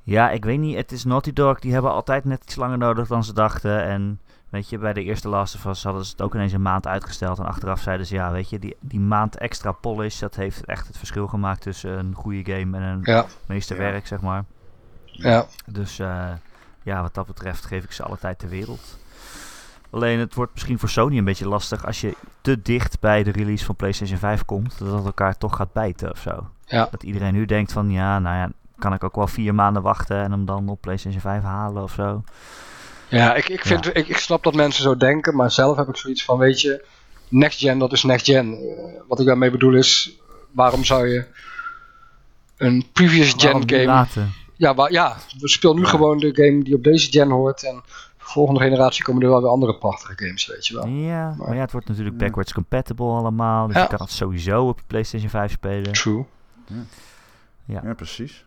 Ja, ik weet niet. Het is Naughty Dog. Die hebben altijd net iets langer nodig dan ze dachten. En weet je, bij de eerste Last of Us hadden ze het ook ineens een maand uitgesteld. En achteraf zeiden ze, ja, weet je, die, die maand extra polish, dat heeft echt het verschil gemaakt tussen een goede game en een Ja, meesterwerk, zeg maar. ja. Dus eh, ja, wat dat betreft geef ik ze alle tijd ter wereld. Alleen het wordt misschien voor Sony een beetje lastig als je te dicht bij de release van PlayStation 5 komt, dat het elkaar toch gaat bijten of zo. Ja. Dat iedereen nu denkt van ja, nou ja, kan ik ook wel vier maanden wachten en hem dan op PlayStation 5 halen of zo. Ja, ik, ik, vind, ik, ik snap dat mensen zo denken, maar zelf heb ik zoiets van, weet je, next gen, dat is next gen. Eh, wat ik daarmee bedoel is, waarom zou je een previous gen game... laten? Ja, waar, ja, we spelen nu Ja. gewoon de game die op deze gen hoort en volgende generatie komen er wel weer andere prachtige games, weet je wel. Ja, maar ja, het wordt natuurlijk Ja. backwards compatible allemaal. Dus Ja. je kan het sowieso op je PlayStation 5 spelen. True. Ja, precies.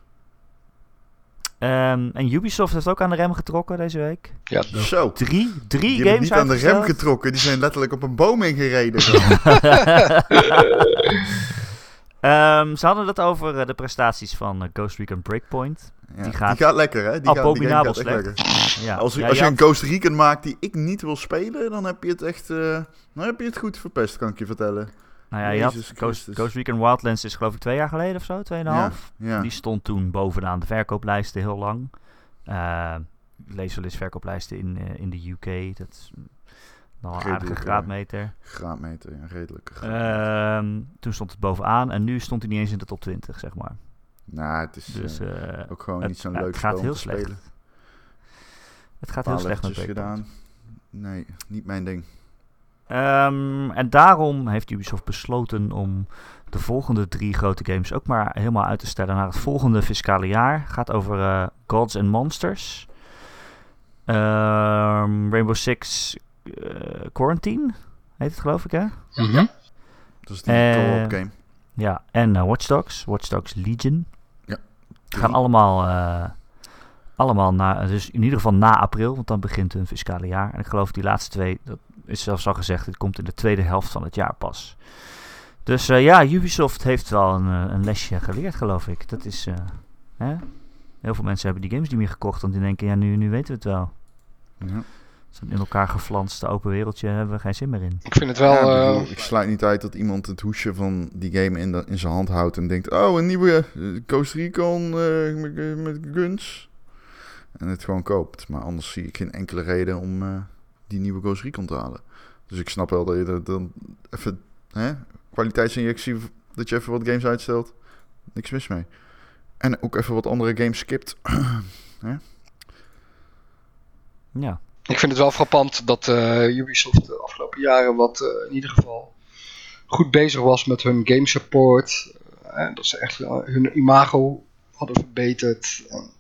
Ehm, en Ubisoft heeft ook aan de rem getrokken deze week. Ja, Zo. Drie, drie Die hebben games niet aan de rem getrokken. Die zijn letterlijk op een boom ingereden. Ehm, ze hadden het over eh, de prestaties van eh, Ghost Recon Breakpoint. Ja, Die gaat lekker, hè? Die gaat, die gaat echt slecht. lekker. Ja. Als, je- Ja, als je een Ghost Recon maakt die ik niet wil spelen, dan heb je het echt... eh, dan heb je het goed verpest, kan ik je vertellen. Nou ja, je had Jezus Ghost. Ghost Recon Wildlands is geloof ik twee jaar geleden of zo, tweeënhalf. Ja. Die stond toen bovenaan de verkooplijsten heel lang. Lees wel eens verkooplijsten in, eh, in de UK. Dat is nog een aardige graadmeter. Graadmeter, ja, redelijk. Ehm, toen stond het bovenaan en nu stond hij niet eens in de top 20, zeg maar. nou, het is Dus eh, eh, ook gewoon het, niet zo'n leuk het gaat heel slecht. spelen. Het gaat heel slecht met gedaan. Nee, niet mijn ding. Ehm, en daarom heeft Ubisoft besloten om de volgende drie grote games ook maar helemaal uit te stellen naar het volgende fiscale jaar. Gaat over eh, Gods and Monsters, Ehm, Rainbow Six Quarantine, heet het geloof ik hè? Mhm. Dat is die Eh, co-op game. Ja, en eh, Watch Dogs, Watch Dogs Legion. Ja. Gaan allemaal, eh, allemaal na, dus in ieder geval na april, want dan begint hun fiscale jaar. En ik geloof die laatste twee, dat is zelfs al gezegd, het komt in de tweede helft van het jaar pas. Dus eh, ja, Ubisoft heeft wel een, eh, een lesje geleerd, geloof ik. Dat is, eh, hè? Heel veel mensen hebben die games niet meer gekocht, want die denken, ja, nu, nu weten we het wel. Ja. Zo'n in elkaar geflanste open wereldje hebben we geen zin meer in. Ik vind het wel... Ja, ik, eh, bedoel, ik sluit niet uit dat iemand het hoesje van die game in, de- in zijn hand houdt en denkt: Oh, een nieuwe eh, Coast Recon eh, met, eh, met guns. En het gewoon koopt. Maar anders zie ik geen enkele reden om eh, die nieuwe Ghost Recon te halen. Dus ik snap wel dat je er dan even hè, kwaliteitsinjectie, dat je even wat games uitstelt. Niks mis mee. En ook even wat andere games skipt. Ja, Ik vind het wel frappant dat eh, Ubisoft de afgelopen jaren wat eh, in ieder geval goed bezig was met hun game support. Eh, dat ze echt hun imago hadden verbeterd. En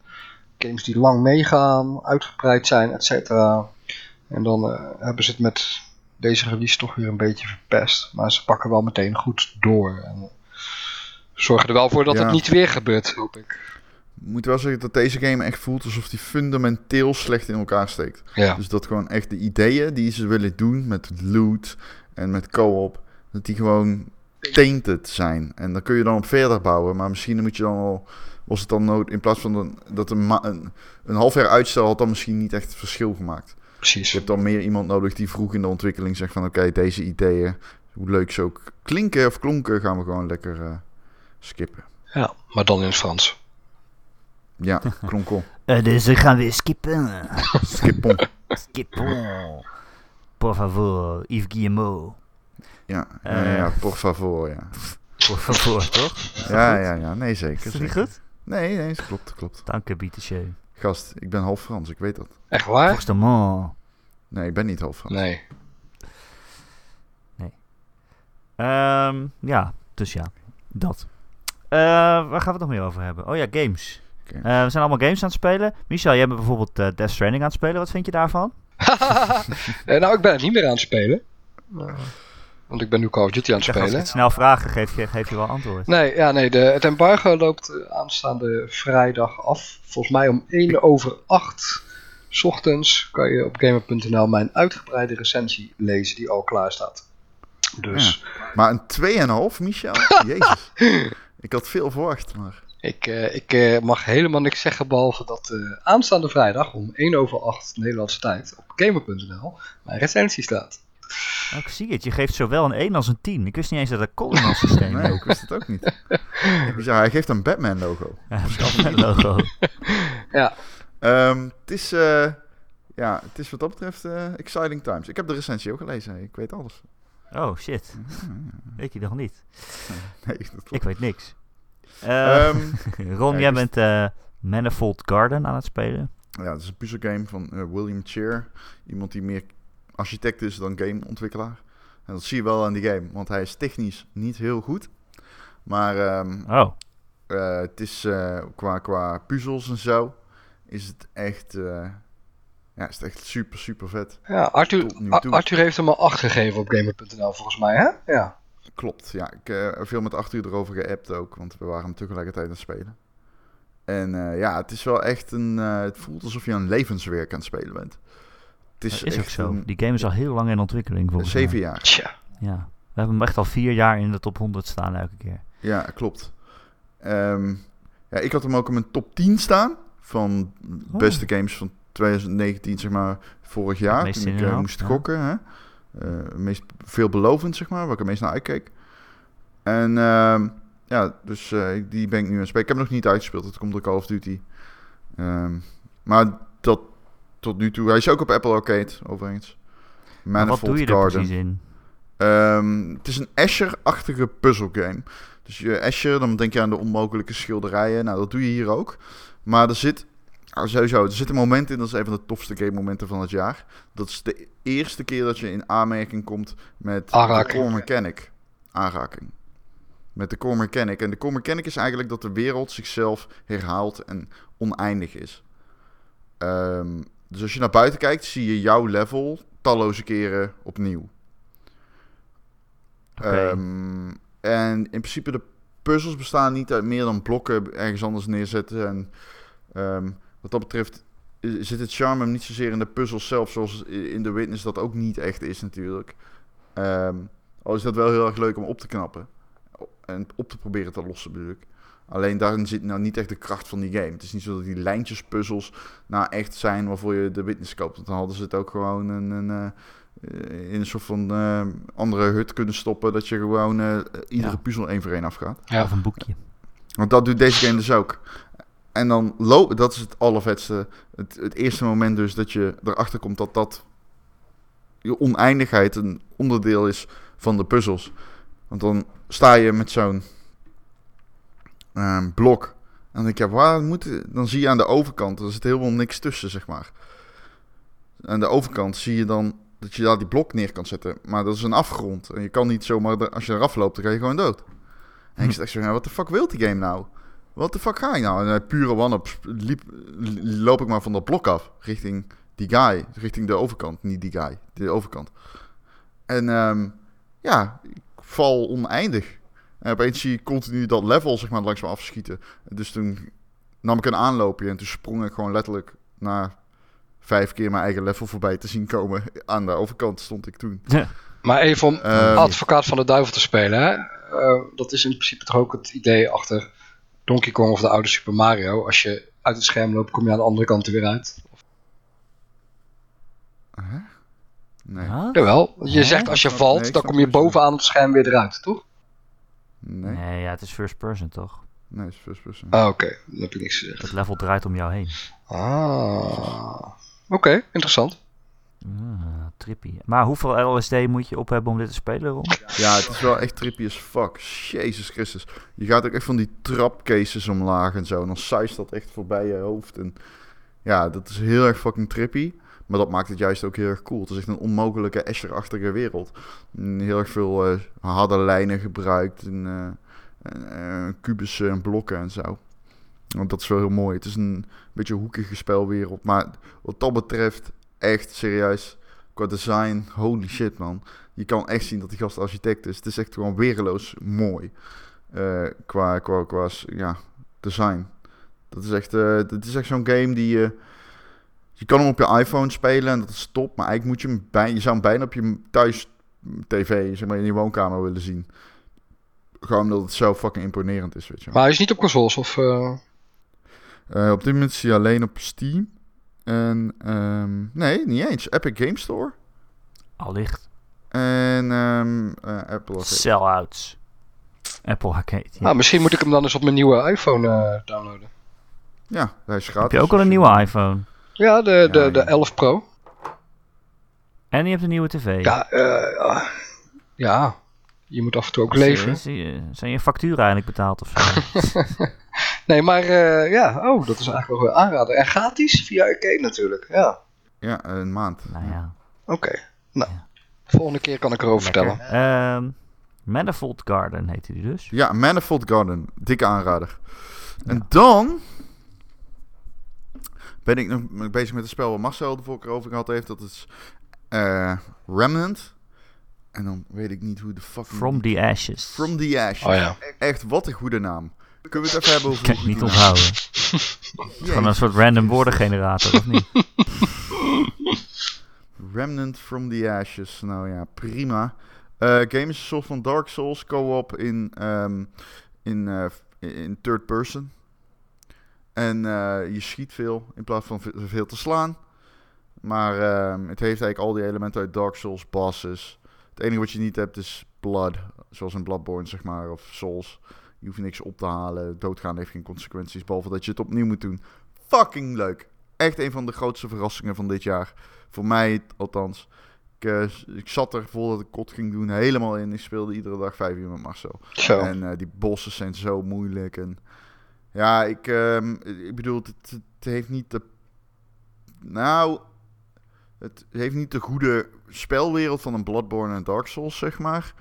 games die lang meegaan, uitgebreid zijn, et cetera. En dan hebben ze het met deze release toch weer een beetje verpest. Maar ze pakken wel meteen goed door. En zorgen er wel voor dat Ja. het niet weer gebeurt, hoop ik. Ik moet wel zeggen dat deze game echt voelt alsof die fundamenteel slecht in elkaar steekt. Ja. Dus dat gewoon echt de ideeën die ze willen doen met loot en met co-op, dat die gewoon tainted zijn. En dan kun je dan op verder bouwen, maar misschien moet je dan al, was het dan nood, in plaats van een, dat een, een half jaar uitstel had dan misschien niet echt het verschil gemaakt. Precies. Je hebt dan meer iemand nodig die vroeg in de ontwikkeling zegt van oké, deze ideeën, hoe leuk ze ook klinken of klonken, gaan we gewoon lekker eh, skippen. Ja, maar dan in het Frans. Ja, klonkel. Eh, dus we gaan weer skippen. Skippon. Skippon. Por favor, Yves Guillemot. Ja, ja, Eh. ja, por favor, ja. Por favor, toch? Ja, ja, ja, nee zeker. Is dat niet zeker. goed? Nee, nee, dat klopt, klopt. Dank u, Bietesje. Gast, ik ben half Frans, ik weet dat. Echt waar? Justement. Nee, ik ben niet half Frans. Nee. Ehm, ja, dus ja, dat. Eh, waar gaan we het nog meer over hebben? Oh ja, games. Eh, we zijn allemaal games aan het spelen. Michel, jij bent bijvoorbeeld eh, Death Stranding aan het spelen. Wat vind je daarvan? Eh, nou, ik ben het niet meer aan het spelen. Eh, want ik ben nu Call of Duty aan het zeg, als ik spelen. het snel vragen, geef je, geef je wel antwoord. Nee, ja, nee de, het embargo loopt aanstaande vrijdag af. Volgens mij om 1 over 8 's ochtends kan je op gamer.nl mijn uitgebreide recensie lezen die al klaar staat. Dus Maar een 2,5, Michel? Jezus. Ik had veel verwacht, maar... ik, eh, ik eh, mag helemaal niks zeggen behalve dat eh, aanstaande vrijdag om 1 over 8 Nederlandse tijd op gamer.nl mijn recensie staat. Oh, ik zie het. Je geeft zowel een 1 als een 10. Ik wist niet eens dat er Colin systeem Nee, ik wist het ook niet. Bizar, hij geeft een Batman-logo. Ja, het logo. Ja, Ehm, het is... eh, ja, het is wat dat betreft eh, exciting times. Ik heb de recensie ook gelezen, ik weet alles. Oh, shit. Weet je nog niet? Nee, dat. Ik weet niks. Eh, Ehm, Ron, ja, jij bent eh, Manifold Garden aan het spelen. ja, het is een puzzelgame van eh, William Cheer. Iemand die meer architect is dan gameontwikkelaar. En dat zie je wel aan die game, want hij is technisch niet heel goed. Maar ehm, Oh, eh, het is eh, qua, qua puzzels en zo, is het echt, eh, ja, is het echt super, super vet. Ja, Arthur. Arthur heeft hem al 8 gegeven op Gamer.nl volgens mij, hè? Ja. Klopt, ja. Ik heb veel met acht uur erover geappt ook, want we waren hem tegelijkertijd aan het spelen. En eh, ja, het is wel echt een... eh, het voelt alsof je een levenswerk aan het spelen bent. Het is, echt zo. een- Die game is al heel lang in ontwikkeling volgens mij. zeven jaar. Tja. Ja. We hebben hem echt al vier jaar in de top 100 staan elke keer. Ja, klopt. Ehm, ja, ik had hem ook in mijn top 10 staan van Oh. beste games van 2019, zeg maar, vorig jaar. Toen ik eh, moest ja. gokken. Hè? Eh, meest veelbelovend, zeg maar, waar ik het meest naar uitkeek. En ehm, ja, dus eh, die ben ik nu aan het spelen. Ik heb hem nog niet uitgespeeld, dat komt door Call of Duty. Ehm, maar dat tot nu toe... Hij is ook op Apple Arcade, overigens. Maar wat Manifold doe je er Garden. precies in? Ehm, het is een Asher-achtige puzzelgame. Dus je Asher, dan denk je aan de onmogelijke schilderijen. Nou, dat doe je hier ook. Maar er zit, ah, sowieso, er zit een moment in, dat is een van de tofste game momenten van het jaar. Dat is de eerste keer dat je in aanmerking komt met Aanraking. de core mechanic. Aanraking. Met de core mechanic. En de core mechanic is eigenlijk dat de wereld zichzelf herhaalt en oneindig is. Ehm, dus als je naar buiten kijkt, zie je jouw level talloze keren opnieuw. Ehm, en in principe de puzzels bestaan niet uit meer dan blokken ergens anders neerzetten. En ehm, wat dat betreft i- zit het charme hem niet zozeer in de puzzels zelf, zoals in The Witness dat ook niet echt is natuurlijk. Ehm, al is dat wel heel erg leuk om op te knappen. En op te proberen te lossen bedoel ik. Alleen daarin zit nou niet echt de kracht van die game. Het is niet zo dat die lijntjespuzzels nou echt zijn waarvoor je de witness koopt. Want dan hadden ze het ook gewoon een, een, eh, eh, in een soort van eh, andere hut kunnen stoppen. Dat je gewoon eh, iedere Ja. puzzel één voor één afgaat. Ja. Of een boekje. Want dat doet deze game dus ook. En dan lopen, dat is het allervetste. Het, het eerste moment dus dat je erachter komt dat dat je oneindigheid een onderdeel is van de puzzels. Want dan sta je met zo'n ehm, blok. En dan denk je, waar moet het- Dan zie je aan de overkant, er zit helemaal niks tussen, zeg maar. Aan de overkant zie je dan dat je daar die blok neer kan zetten. Maar dat is een afgrond. En je kan niet zomaar, als je eraf loopt, dan ga je gewoon dood. En ik zit echt zo, ja, wat de fuck wil die game nou? Wat de fuck ga je nou? En eh, pure one-up loop ik maar van dat blok af. Richting die guy. Richting de overkant. Niet die guy. De overkant. En ehm, ja, ik val oneindig. En opeens zie je continu dat level zeg maar langs me afschieten. Dus toen nam ik een aanloopje. En toen sprong ik gewoon letterlijk na vijf keer mijn eigen level voorbij te zien komen. Aan de overkant stond ik toen. Maar even om Ehm, advocaat van de duivel te spelen, hè? Eh, dat is in principe toch ook het idee achter Donkey Kong of de oude Super Mario. Als je uit het scherm loopt, kom je aan de andere kant er weer uit. Nee. Huh? Jawel, je zegt als je valt, dan kom je bovenaan het scherm weer eruit, toch? Nee. Nee, ja, het is first person toch? Nee, het is first person. Ah, oké, dan heb ik niks gezegd. Het level draait om jou heen. Ah, oké, interessant. Ah, trippy. Maar hoeveel LSD moet je op hebben om dit te spelen, Ron? Ja, het is wel echt trippy as fuck. Jezus Christus. Je gaat ook echt van die trapcases omlaag en zo. En dan suist dat echt voorbij je hoofd. En ja, dat is heel erg fucking trippy. Maar dat maakt het juist ook heel erg cool. Het is echt een onmogelijke Asher-achtige wereld. En heel erg veel eh, harde lijnen gebruikt. En, eh, en, eh, kubussen en blokken en zo. Want dat is wel heel mooi. Het is een beetje hoekige spelwereld. Maar wat dat betreft, echt serieus. Qua design, holy shit man je kan echt zien dat die gast architect is. Het is echt gewoon weerloos mooi. Eh, qua, qua, qua ja, design. Dat is echt, eh dat is echt zo'n game die je... je kan hem op je iPhone spelen en dat is top. Maar eigenlijk moet je hem bij, je zou hem bijna op je thuis tv, zeg maar in je woonkamer willen zien. Gewoon omdat het zo fucking imponerend is, weet je. Maar hij is niet op consoles of... eh, Eh, op dit moment is hij alleen op Steam. En, ehm, nee, niet eens. Epic Game Store. Allicht. En ehm, eh, Apple Arcade. Sellouts. Apple Arcade. Ja. Nou, misschien moet ik hem dan eens op mijn nieuwe iPhone eh, downloaden. Ja, hij is gratis. Heb je ook al een nieuwe iPhone? Ja, de, de, Ja, de ja. 11 Pro. En je hebt een nieuwe tv. Ja, eh, ja. Je moet af en toe ook Is, leven. is, zijn je facturen eigenlijk betaald of zo? Nee, maar eh, ja, oh, dat is eigenlijk wel een aanrader. En gratis via Arcade natuurlijk. Ja, Ja, een maand. nou ja. oké. Nou, Ja. volgende keer kan ik erover Lekker. vertellen. Ehm, Manifold Garden heette die dus. Ja, Manifold Garden. Dikke aanrader. En dan ben ik nog bezig met een spel waar Marcel de vorige keer over gehad heeft. Dat is eh, Remnant. En dan weet ik niet hoe de fuck... From the Ashes. From the Ashes. Oh ja. Echt, wat een goede naam. Kunnen we het even hebben over Kan ik niet onthouden. Gewoon een soort random woordengenerator, of niet? Remnant from the Ashes. Nou ja, prima. Eh game is een soort van Dark Souls co-op in, ehm, in, eh, in third person. En eh, je schiet veel in plaats van ve- veel te slaan. Maar ehm, het heeft eigenlijk al die elementen uit Dark Souls, bosses. Het enige wat je niet hebt is blood. Zoals in Bloodborne, zeg maar. Of Souls. Je hoeft niks op te halen. Doodgaan heeft geen consequenties. Behalve dat je het opnieuw moet doen. Fucking leuk. Echt een van de grootste verrassingen van dit jaar. Voor mij althans. Ik, eh, ik zat er voordat ik kot ging doen helemaal in. Ik speelde iedere dag vijf uur met Marcel. Zo. En eh, die bossen zijn zo moeilijk. En ja, ik, ehm, ik bedoel, het, het, het heeft niet de. Nou, het heeft niet de goede spelwereld van een Bloodborne en Dark Souls, zeg maar.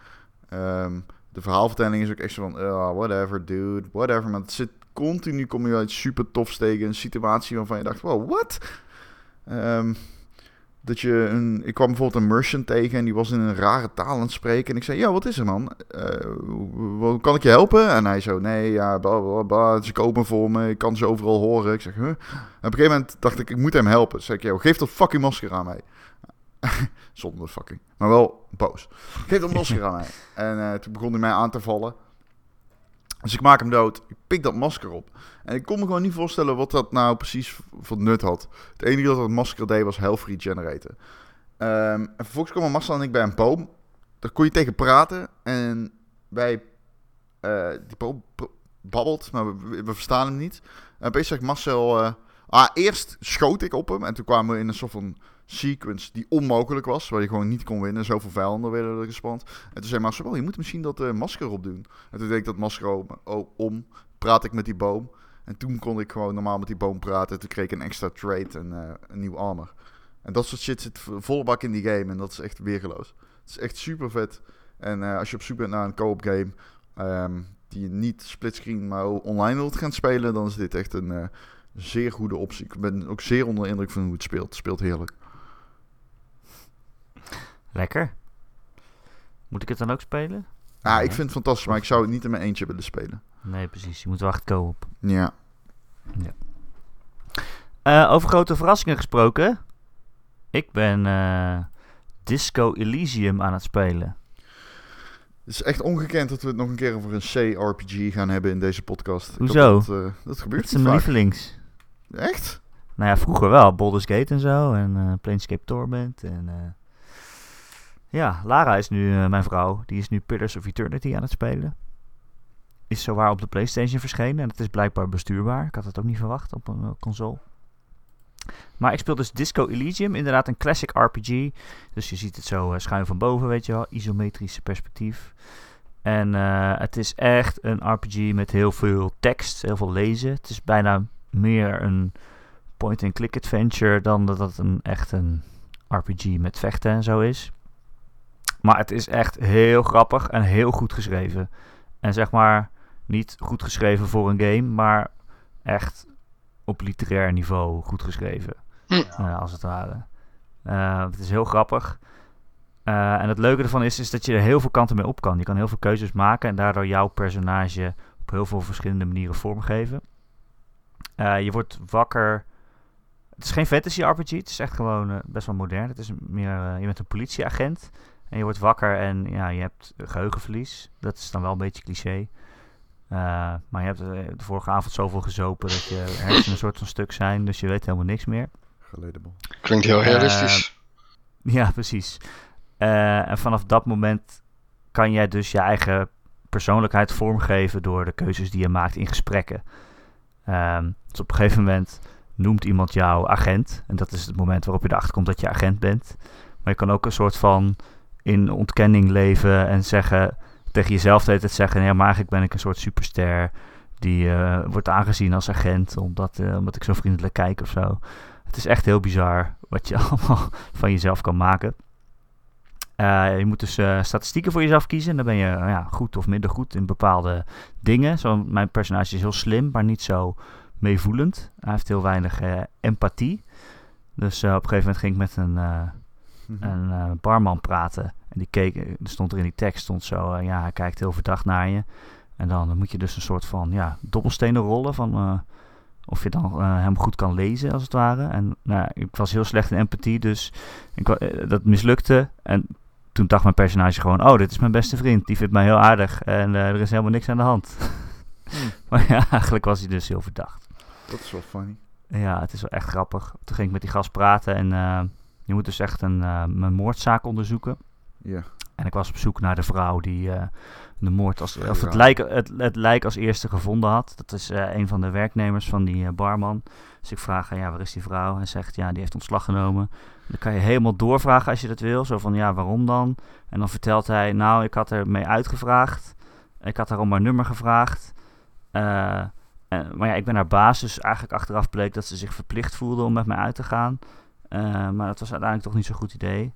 Ehm, de verhaalvertelling is ook echt zo van, "Ah, whatever, dude, whatever. Maar het zit continu, kom je uit super tof steken. Een situatie waarvan je dacht, wow, what? Ehm, dat je een, ik kwam bijvoorbeeld een merchant tegen en die was in een rare taal aan het spreken. En ik zei, ja, wat is er man? Hoe kan ik je helpen? En hij zo, nee, ja, bla bla bla, ze kopen voor me, ik kan ze overal horen. Ik zeg, huh? En op een gegeven moment dacht ik, ik moet hem helpen. Zeg ik, geef dat fucking masker aan mij. Zonder fucking, maar wel boos. Geef dat masker aan mij. En eh, toen begon hij mij aan te vallen. Dus ik maak hem dood. Ik pik dat masker op. En ik kon me gewoon niet voorstellen wat dat nou precies voor nut had. Het enige dat het masker deed was health regeneraten. Ehm, en vervolgens kwamen Marcel en ik bij een boom. Daar kon je tegen praten. En wij... eh, die boom babbelt, maar we, verstaan hem niet. En opeens zegt Marcel... eh, ah, eerst schoot ik op hem. En toen kwamen we in een soort van sequence die onmogelijk was. Waar je gewoon niet kon winnen. Zoveel vijanden werden er gespand. En toen zei Marcel, oh, je moet misschien dat eh, masker opdoen. En toen deed ik dat masker om, om. Praat ik met die boom. En toen kon ik gewoon normaal met die boom praten. Toen kreeg ik een extra trait en eh, een nieuw armor. En dat soort shit zit vo- volle bak in die game. En dat is echt weergeloos. Het is echt super vet. En eh, als je op zoek bent naar een co-op game... ehm, die je niet splitscreen, maar online wilt gaan spelen... dan is dit echt een eh, zeer goede optie. Ik ben ook zeer onder de indruk van hoe het speelt. Het speelt heerlijk. Lekker. Moet ik het dan ook spelen? Ja, Ja. ik vind het fantastisch, maar ik zou het niet in mijn eentje willen spelen. Nee, precies. Je moet wel echt co-op. Ja. Eh, over grote verrassingen gesproken. Ik ben eh, Disco Elysium aan het spelen. Het is echt ongekend dat we het nog een keer over een C-RPG gaan hebben in deze podcast. Hoezo? Dat, eh, dat gebeurt Het is mijn lievelings. Echt? Nou ja, vroeger wel. Baldur's Gate en zo. En Planescape Torment. En, ja, Lara is nu eh, mijn vrouw. Die is nu Pillars of Eternity aan het spelen. Is zowaar op de PlayStation verschenen. En het is blijkbaar bestuurbaar. Ik had het ook niet verwacht op een eh, console. Maar ik speel dus Disco Elysium. Inderdaad een classic RPG. Dus je ziet het zo eh, schuin van boven, weet je wel. Isometrische perspectief. En het is echt een RPG met heel veel tekst. Heel veel lezen. Het is bijna meer een point-and-click adventure dan dat het een echt een RPG met vechten en zo is. Maar het is echt heel grappig en heel goed geschreven. En zeg maar niet goed geschreven voor een game, maar echt op literair niveau goed geschreven. Hm. Eh, als het ware. Eh, het is heel grappig. Eh, en het leuke ervan is, is dat je er heel veel kanten mee op kan. Je kan heel veel keuzes maken en daardoor jouw personage op heel veel verschillende manieren vormgeven. Je wordt wakker. Het is geen fantasy RPG, het is echt gewoon best wel modern. Het is meer, je bent een politieagent en je wordt wakker en ja, je hebt geheugenverlies. Dat is dan wel een beetje cliché. Eh, maar je hebt eh, de vorige avond zoveel gezopen dat je hersenen een soort van stuk zijn, dus je weet helemaal niks meer. Geledable. Klinkt heel realistisch. Ja, precies. Eh, en vanaf dat moment kan jij dus je eigen persoonlijkheid vormgeven door de keuzes die je maakt in gesprekken. Ehm, dus op een gegeven moment noemt iemand jou agent. En dat is het moment waarop je erachter komt dat je agent bent. Maar je kan ook een soort van in ontkenning leven en zeggen: tegen jezelf de hele tijd zeggen... Ja, maar eigenlijk ben ik een soort superster... die eh, wordt aangezien als agent... Omdat, eh, omdat ik zo vriendelijk kijk of zo. Het is echt heel bizar wat je allemaal van jezelf kan maken. Eh, je moet dus statistieken voor jezelf kiezen. En dan ben je eh, ja, goed of minder goed in bepaalde dingen. Zo, mijn personage is heel slim, maar niet zo meevoelend. Hij heeft heel weinig empathie. Dus op een gegeven moment ging ik met een, Mhm. een barman praten. En die keek, er stond er in die tekst, stond zo, eh, ja, hij kijkt heel verdacht naar je. En dan moet je dus een soort van, ja, dobbelstenen rollen van... eh, of je dan eh, hem goed kan lezen, als het ware. En nou, ik was heel slecht in empathie, dus ik, dat mislukte. En toen dacht mijn personage gewoon... Oh, dit is mijn beste vriend. Die vindt mij heel aardig. En er is helemaal niks aan de hand. Hmm. maar ja, eigenlijk was hij dus heel verdacht. Dat is wel funny. Ja, het is wel echt grappig. Toen ging ik met die gast praten. En je moet dus echt een, een moordzaak onderzoeken. Ja. En ik was op zoek naar de vrouw die eh, de moord als, of het lijk, het, het lijk als eerste gevonden had. Dat is eh, een van de werknemers van die eh, barman. Dus ik vraag, haar, ja, waar is die vrouw? En hij zegt, ja, die heeft ontslag genomen. Dan kan je helemaal doorvragen als je dat wil. Zo van, ja, waarom dan? En dan vertelt hij, nou, ik had er mee uitgevraagd. Ik had haar om haar nummer gevraagd. Maar ja, ik ben haar baas, dus eigenlijk achteraf bleek dat ze zich verplicht voelde om met mij uit te gaan. Maar dat was uiteindelijk toch niet zo'n goed idee.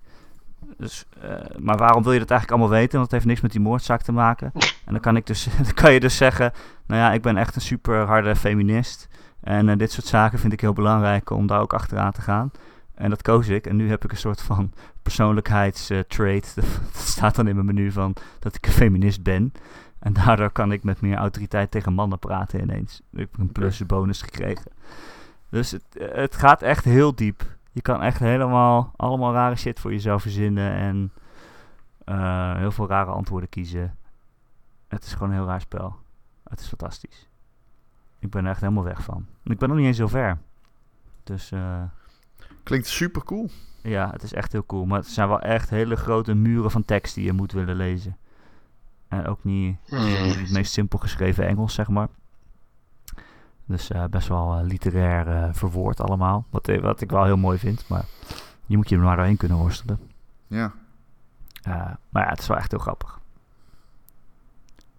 Dus, eh, maar waarom wil je dat eigenlijk allemaal weten? Want het heeft niks met die moordzaak te maken. En dan kan, ik dus, dan kan je dus zeggen, nou ja, ik ben echt een super harde feminist. En eh, dit soort zaken vind ik heel belangrijk om daar ook achteraan te gaan. En dat koos ik. En nu heb ik een soort van persoonlijkheidstrait. dat staat dan in mijn menu van dat ik een feminist ben. En daardoor kan ik met meer autoriteit tegen mannen praten ineens. Ik heb een plus bonus gekregen. Dus het, eh, het gaat echt heel diep. Je kan echt helemaal allemaal rare shit voor jezelf verzinnen. En eh, heel veel rare antwoorden kiezen. Het is gewoon een heel raar spel. Het is fantastisch. Ik ben er echt helemaal weg van. En ik ben nog niet eens zo ver. Dus eh, Klinkt super cool. ja, het is echt heel cool. Maar het zijn wel echt hele grote muren van tekst die je moet willen lezen. En ook niet niet het meest simpel geschreven Engels, zeg maar. Dus eh, best wel eh, literair eh, verwoord allemaal. Wat, wat ik wel heel mooi vind. Maar je moet je er maar doorheen kunnen worstelen. Ja. Eh, maar ja, het is wel echt heel grappig.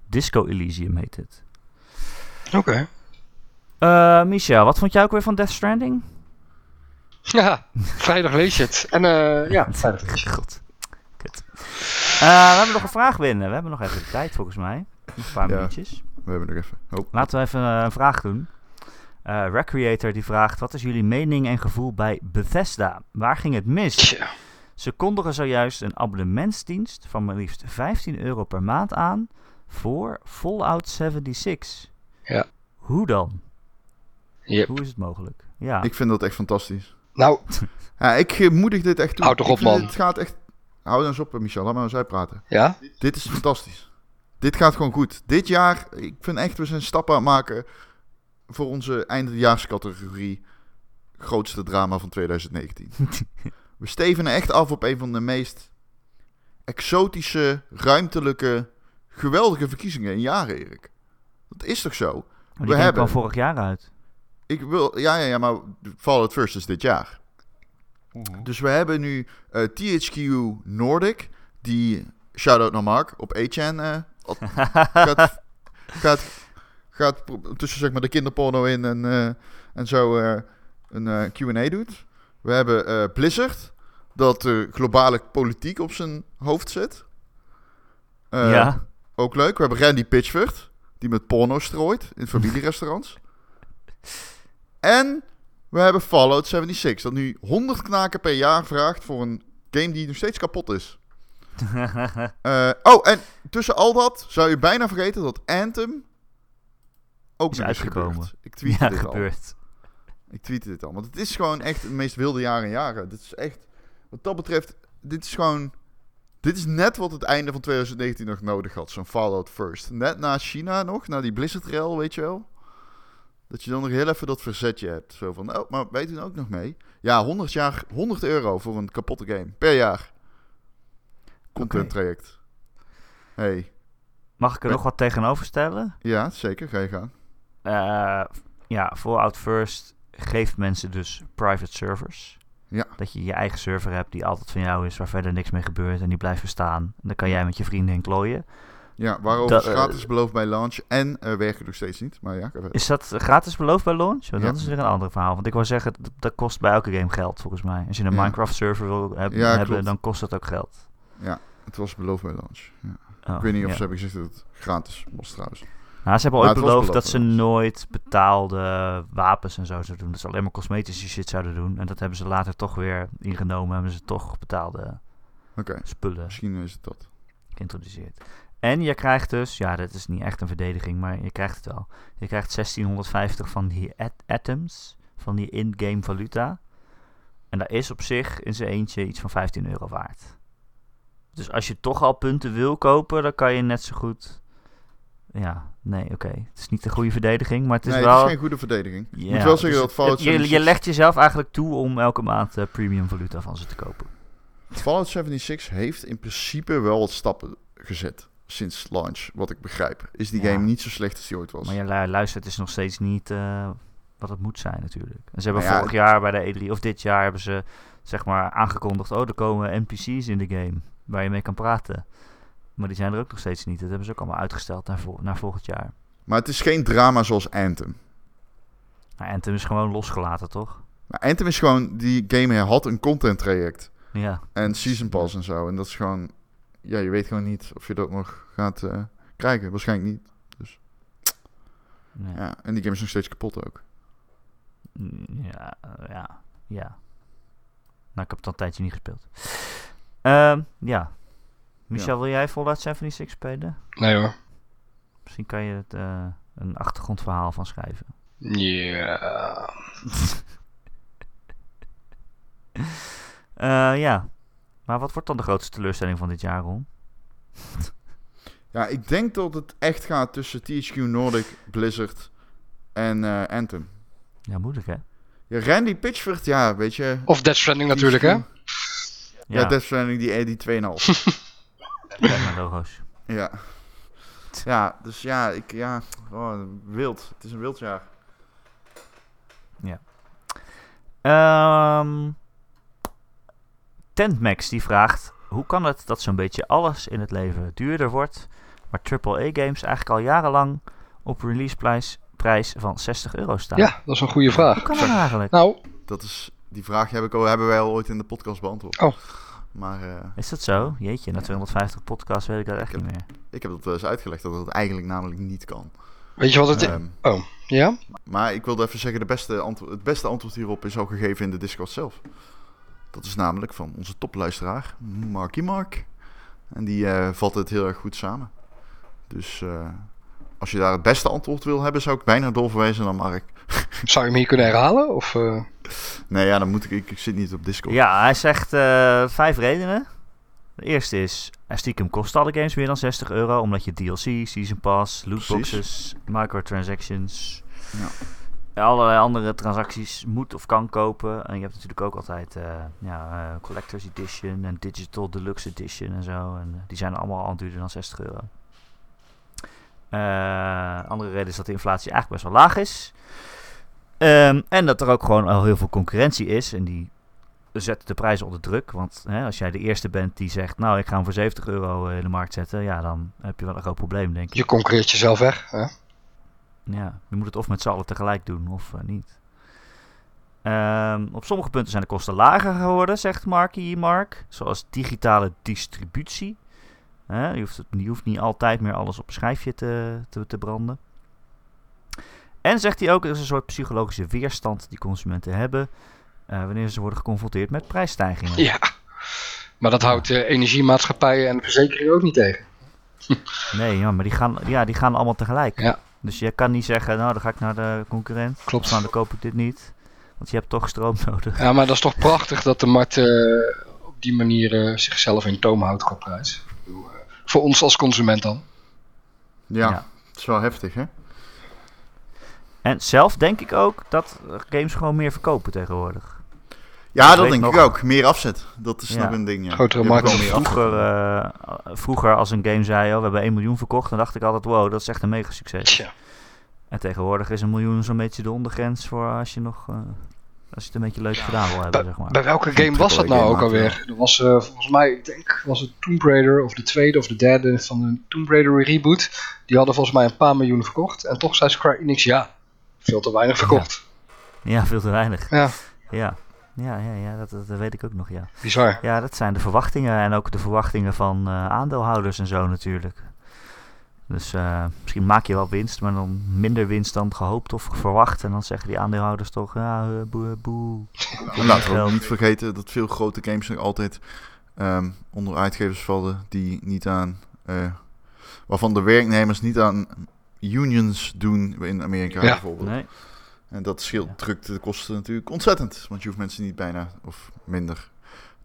Disco Elysium heet het. Oké. Eh Michel, wat vond jij ook weer van Death Stranding? Ja, vrijdag lees je het. En eh, ja, vrijdag lees je het. God. Kut. Eh, we hebben nog een vraag binnen. We hebben nog even de tijd volgens mij. Nog een paar Ja. minuutjes. We hebben nog even. Oh. Laten we even een vraag doen. Eh Recreator die vraagt: Wat is jullie mening en gevoel bij Bethesda? Waar ging het mis? Tja. Ze kondigen zojuist een abonnementsdienst van maar liefst 15 euro per maand aan voor Fallout 76. Ja. Hoe dan? Yep. Hoe is het mogelijk? Ja. Ik vind dat echt fantastisch. Nou, Ja, ik eh, moedig dit echt toe. Houd toch op, man. Het gaat echt... Hou dan eens op, eh, Michel. Laat maar eens uitpraten. ja? Dit is fantastisch. Dit gaat gewoon goed. Dit jaar, ik vind echt, we zijn stappen aan het maken voor onze eindejaarscategorie grootste drama van 2019. we stevenen echt af op een van de meest exotische, ruimtelijke, geweldige verkiezingen in jaren, Erik. Dat is toch zo? Maar we die game hebben- kwam vorig jaar uit. Ik wil, ja, ja, ja, maar Fallout First is dit jaar. Dus we hebben nu eh, THQ Nordic, die, shout-out naar Mark, op 8chan eh, op- gaat, gaat, gaat tussen zeg maar, de kinderporno in en, eh, en zo eh, een eh, Q&A doet. We hebben Blizzard, dat de globale politiek op zijn hoofd zet. Eh, ja. Ook leuk. We hebben Randy Pitchford, die met porno strooit in familierestaurants. en we hebben Fallout 76, dat nu 100 knaken per jaar vraagt voor een game die nog steeds kapot is. Oh, en tussen al dat zou je bijna vergeten dat Anthem ook Is uitgekomen. Ik tweette ja, dit al. gebeurt. Ik tweette dit al. Want het is gewoon echt het meest wilde jaar in jaren. Dit is echt, wat dat betreft, dit is gewoon... Dit is net wat het einde van 2019 nog nodig had. Zo'n Fallout First. Net na China nog, na die Blizzard rel, weet je wel. Dat je dan nog heel even dat verzetje hebt. Zo van, oh, maar wij doen ook nog mee. Ja, 100, jaar, 100 euro voor een kapotte game. Per jaar. Content traject. Hey, Mag ik er nog wat tegenover stellen? ja, zeker. Ga je gaan. Eh, ja, Fallout First geeft mensen dus private servers. Ja. Dat je je eigen server hebt die altijd van jou is, waar verder niks mee gebeurt en die blijft bestaan. En dan kan jij met je vrienden in klooien. Ja, waarover Dat, is eh, gratis beloofd bij launch en eh, werken nog steeds niet. Maar ja, Is dat gratis beloofd bij launch? Want Ja. Dat is weer een ander verhaal. Want ik wou zeggen, dat, dat kost bij elke game geld volgens mij. Als je een Ja. Minecraft server wil heb- Ja, hebben, klopt. dan kost dat ook geld. het was beloofd bij launch. Ja. Oh, ik weet niet of ja. ze hebben gezegd dat het gratis was trouwens. Nou, ze hebben ooit beloofd dat ze nooit betaalde wapens en zo zouden doen. Dat ze alleen maar cosmetische shit zouden doen. En dat hebben ze later toch weer ingenomen. Hebben ze toch betaalde spullen misschien is het dat. geïntroduceerd. En je krijgt dus, ja, dat is niet echt een verdediging, maar je krijgt het wel. Je krijgt 1650 van die at- atoms, van die in-game valuta. En dat is op zich in zijn eentje iets van 15 euro waard. Dus als je toch al punten wil kopen, dan kan je net zo goed. Ja, nee, oké. Het is niet de goede verdediging, maar het is nee, wel. het is geen goede verdediging. Ja, moet wel zeggen dus dat het- je, je 76, legt jezelf eigenlijk toe om elke maand eh, premium valuta van ze te kopen. Fallout 76 heeft in principe wel wat stappen gezet sinds launch, wat ik begrijp. Is die Ja. game niet zo slecht als die ooit was. Maar je lu- luistert, het is nog steeds niet eh, wat het moet zijn natuurlijk. En ze hebben Nou ja, vorig jaar bij de E3, of dit jaar hebben ze zeg maar aangekondigd, oh er komen NPC's in de game waar je mee kan praten. Maar die zijn er ook nog steeds niet. Dat hebben ze ook allemaal uitgesteld naar, vol- naar volgend jaar. Maar het is geen drama zoals Anthem. Nou, Anthem is gewoon losgelaten, toch? Maar Anthem is gewoon, die game had een content traject. Ja. En season pass en zo. En dat is gewoon, ja, je weet gewoon niet of je dat nog gaat eh, krijgen. Waarschijnlijk niet. Ja. Ja, en die game is nog steeds kapot ook. Mm, Ja, eh, ja, ja. Nou, ik heb het al een tijdje niet gespeeld. Ehm, ja. Michel, wil jij Fallout 76 spelen? Nee hoor. Misschien kan je het, eh, een achtergrondverhaal van schrijven. Ja. Eh, ja. Maar wat wordt dan de grootste teleurstelling van dit jaar, Ron? Ja, ik denk dat het echt gaat tussen THQ Nordic, Blizzard en eh, Anthem. Ja, moeilijk hè? Ja, Randy Pitchford, ja, weet je. Of Death Stranding natuurlijk, hè? Ja, Ja, Death Stranding, die, die 2,5. naar logo's. ja. Ja, dus ja, ik, ja, oh, wild. Het is een wild jaar. Ehm Tentmax die vraagt... Hoe kan het dat zo'n beetje alles in het leven duurder wordt... maar AAA-games eigenlijk al jarenlang op releaseprijs prijs van 60 euro staan? Ja, dat is een goede vraag. Hoe kan dat eigenlijk? Nou, Dat is, die vraag heb ik al, hebben wij al ooit in de podcast beantwoord. Oh. Maar eh, Is dat zo? Jeetje, na Ja. 250 podcasts weet ik dat echt Ik niet meer. ik heb dat wel eens uitgelegd dat het eigenlijk namelijk niet kan. weet je wat het is? Ehm, Oh, ja? maar ik wilde even zeggen, de beste antwo- het beste antwoord hierop is al gegeven in de Discord zelf. Dat is namelijk van onze topluisteraar, Marky Mark. En die eh, vat het heel erg goed samen. Dus eh, als je daar het beste antwoord wil hebben, zou ik bijna doorverwijzen naar Mark. Zou je hem hier kunnen herhalen? Of, eh, Nee, ja, dan moet ik, ik, ik zit niet op Discord. Ja, hij zegt eh, vijf redenen. De eerste is, er stiekem kosten alle games meer dan 60 euro, omdat je DLC, Season Pass, lootboxes, microtransactions, Ja. en allerlei andere transacties moet of kan kopen. En je hebt natuurlijk ook altijd eh, ja, eh, Collector's Edition en Digital Deluxe Edition en zo. En eh, die zijn allemaal al duurder dan 60 euro. Eh, andere reden is dat de inflatie eigenlijk best wel laag is. Ehm, en dat er ook gewoon al heel veel concurrentie is. En die zet de prijzen onder druk. Want hè, als jij de eerste bent die zegt, nou ik ga hem voor 70 euro eh, in de markt zetten. Ja, dan heb je wel een groot probleem denk ik. je concurreert jezelf weg. Hè? Ja, je moet het of met z'n allen tegelijk doen of eh, niet. Ehm, op sommige punten zijn de kosten lager geworden, zegt Marky Mark. Zoals digitale distributie. Je, hoeft het, je hoeft niet altijd meer alles op een schijfje te, te, te branden. En zegt hij ook, er is een soort psychologische weerstand die consumenten hebben. eh, wanneer ze worden geconfronteerd met prijsstijgingen. Ja. Maar dat houdt de energiemaatschappijen en de verzekeringen ook niet tegen. Nee, ja, maar die gaan, ja, die gaan allemaal tegelijk. Ja. Dus je kan niet zeggen, nou dan ga ik naar de concurrent. Klopt. Of nou dan koop ik dit niet. Want je hebt toch stroom nodig. Ja, maar dat is toch prachtig dat de markt eh, op die manier eh, zichzelf in toom houdt qua prijs. Bedoel, voor ons als consument dan. Ja, Ja. het is wel heftig, hè? En zelf denk ik ook dat games gewoon meer verkopen tegenwoordig. Ja, dat denk ik ook. Meer afzet. Dat is Ja. nog een ding, ja. Grotere markt. Vroeger, eh, vroeger als een game zei, oh, we hebben 1 miljoen verkocht, dan dacht ik altijd, wow, dat is echt een mega succes. Tja. En tegenwoordig is een miljoen zo'n beetje de ondergrens voor als je nog... eh, Als je het een beetje leuk gedaan wil hebben, zeg maar. Bij welke game was dat nou ook alweer? Dat was eh, volgens mij, ik denk, was het Tomb Raider of de tweede of de derde van de Tomb Raider reboot. Die hadden volgens mij een paar miljoen verkocht. En toch zei Square Enix, ja, veel te weinig verkocht. Ja, veel te weinig. Ja, Ja, ja, ja, ja dat, dat weet ik ook nog, ja. bizar. Ja, dat zijn de verwachtingen en ook de verwachtingen van eh, aandeelhouders en zo natuurlijk. Dus eh, misschien maak je wel winst, maar dan minder winst dan gehoopt of verwacht. En dan zeggen die aandeelhouders toch, ja, eh, boe, boe. En laten we ook geld. niet vergeten dat veel grote games nog altijd ehm, onder uitgevers vallen die niet aan, eh, waarvan de werknemers niet aan unions doen in Amerika Ja. bijvoorbeeld. Nee, En dat scheelt, Ja. drukt de kosten natuurlijk ontzettend, want je hoeft mensen niet bijna of minder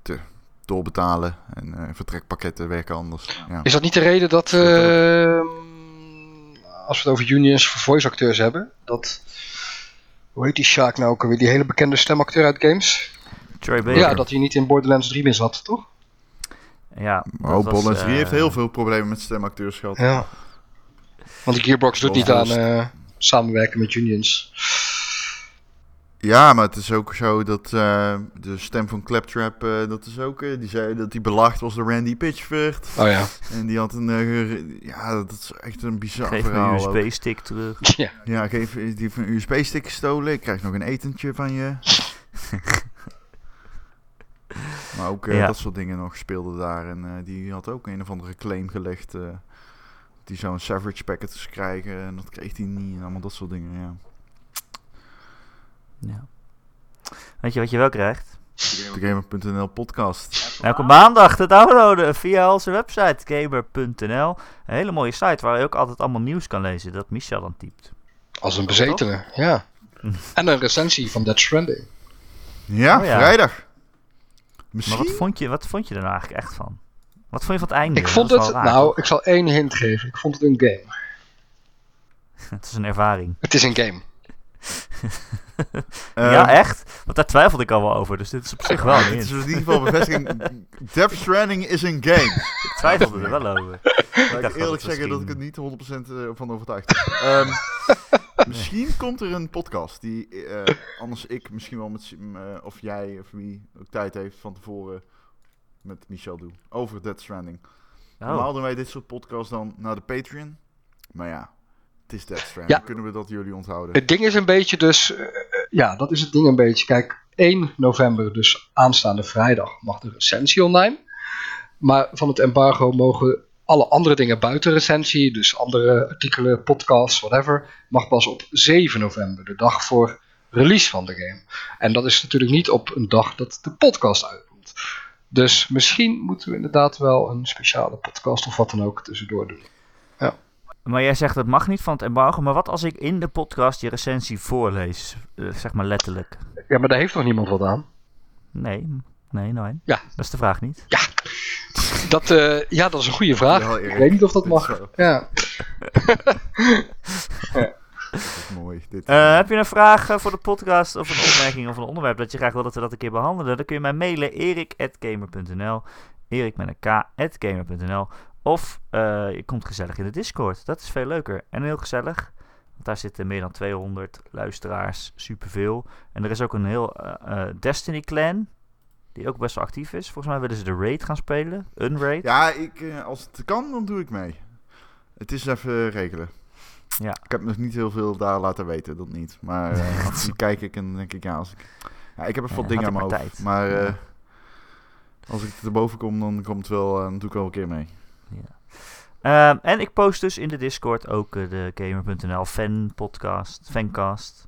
te doorbetalen en eh, vertrekpakketten werken anders. Ja. Is dat niet de reden dat, ehm, als we het over unions voor voice acteurs hebben, dat, hoe heet die Sjaak nou ook alweer, die hele bekende stemacteur uit games? Troy Baker. Ja, dat hij niet in Borderlands 3 meer zat, toch? Ja, Maar dat ook was, Borderlands 3 eh, heeft heel veel problemen met stemacteurs gehad. Ja. Want de Gearbox doet niet aan eh, samenwerken met unions. Ja, maar het is ook zo dat eh, de stem van Claptrap, eh, dat is ook, die zei dat hij belacht was door Randy Pitchford. Oh ja. En die had een, ja, dat is echt een bizar Geef verhaal. een ook. USB-stick terug. ja. Ja, geef, die heeft een USB-stick gestolen, ik krijg nog een etentje van je. maar ook Ja. dat soort dingen nog speelden daar. En die had ook een of andere claim gelegd. Die zou een Savage packet krijgen en dat kreeg hij niet. En allemaal dat soort dingen, ja. Ja. Weet je wat je wel krijgt? Gamer.nl podcast. Elke maandag te downloaden via onze website gamer.nl. Een hele mooie site waar je ook altijd allemaal nieuws kan lezen dat Michel dan typt. Als een bezetene, ja. En een recensie van Dead Stranding. Ja, Oh ja. vrijdag. Maar Misschien. wat vond, je, wat vond je er nou eigenlijk echt van? Wat vond je van het einde? Ik vond het, raar, nou, toch? ik zal één hint geven. Ik vond het een game. Het is een ervaring. Het is een game. Eh, ja, echt? Want daar twijfelde ik al wel over, dus dit is op zich wel een Het is in ieder geval bevestiging. Death Stranding is een game. Ik twijfelde er wel over. Laat dacht ik eerlijk het zeggen dat ik het niet 100% eh, van overtuigd ben. Ehm, misschien komt er een podcast die eh, anders ik misschien wel met eh, of jij of wie ook tijd heeft van tevoren met Michel doe over Death Stranding. Normaal Oh, doen wij dit soort podcasts dan naar de Patreon. Maar ja, het is Death Stranding. Ja. Kunnen we dat jullie onthouden? Het ding is een beetje dus... eh, ja, dat is het ding een beetje. Kijk, 1 november, dus aanstaande vrijdag, mag de recensie online. Maar van het embargo mogen alle andere dingen buiten recensie, dus andere artikelen, podcasts, whatever, mag pas op 7 november, de dag voor release van de game. En dat is natuurlijk niet op een dag dat de podcast uitkomt. Dus misschien moeten we inderdaad wel een speciale podcast of wat dan ook tussendoor doen. maar jij zegt dat mag niet van het embargo. Maar wat als ik in de podcast je recensie voorlees? Eh, zeg maar letterlijk. Ja, maar daar heeft nog niemand wat aan. Nee, nee, nee. Ja. Dat is de vraag niet. Dat, eh, ja, dat is een goede vraag. Ik weet niet of dat mag. Ja. is mooi. Dit, Eh, heb je een vraag eh, voor de podcast of een opmerking of een onderwerp dat je graag wil dat we dat een keer behandelen? Dan kun je mij mailen erik.gamer.nl Erik met een k.gamer.nl Of eh, je komt gezellig in de Discord. Dat is veel leuker en heel gezellig. Want daar zitten meer dan 200 luisteraars, superveel. En er is ook een heel eh, eh, Destiny clan, die ook best wel actief is. Volgens mij willen ze de raid gaan spelen, een raid. Ja, ik, eh, als het kan, dan doe ik mee. Het is even regelen. Ja. Ik heb nog niet heel veel daar laten weten, dat niet. Maar eh, af en toe kijk ik en denk ik, ja, als ik... Ja, ik heb even Ja, wat dingen aan ik mijn hoofd. tijd. Maar eh, Ja. als ik erboven kom, dan komt het wel, eh, dan doe ik wel een keer mee. Ehm, en ik post dus in de Discord ook eh, de Gamer.nl fan podcast, fancast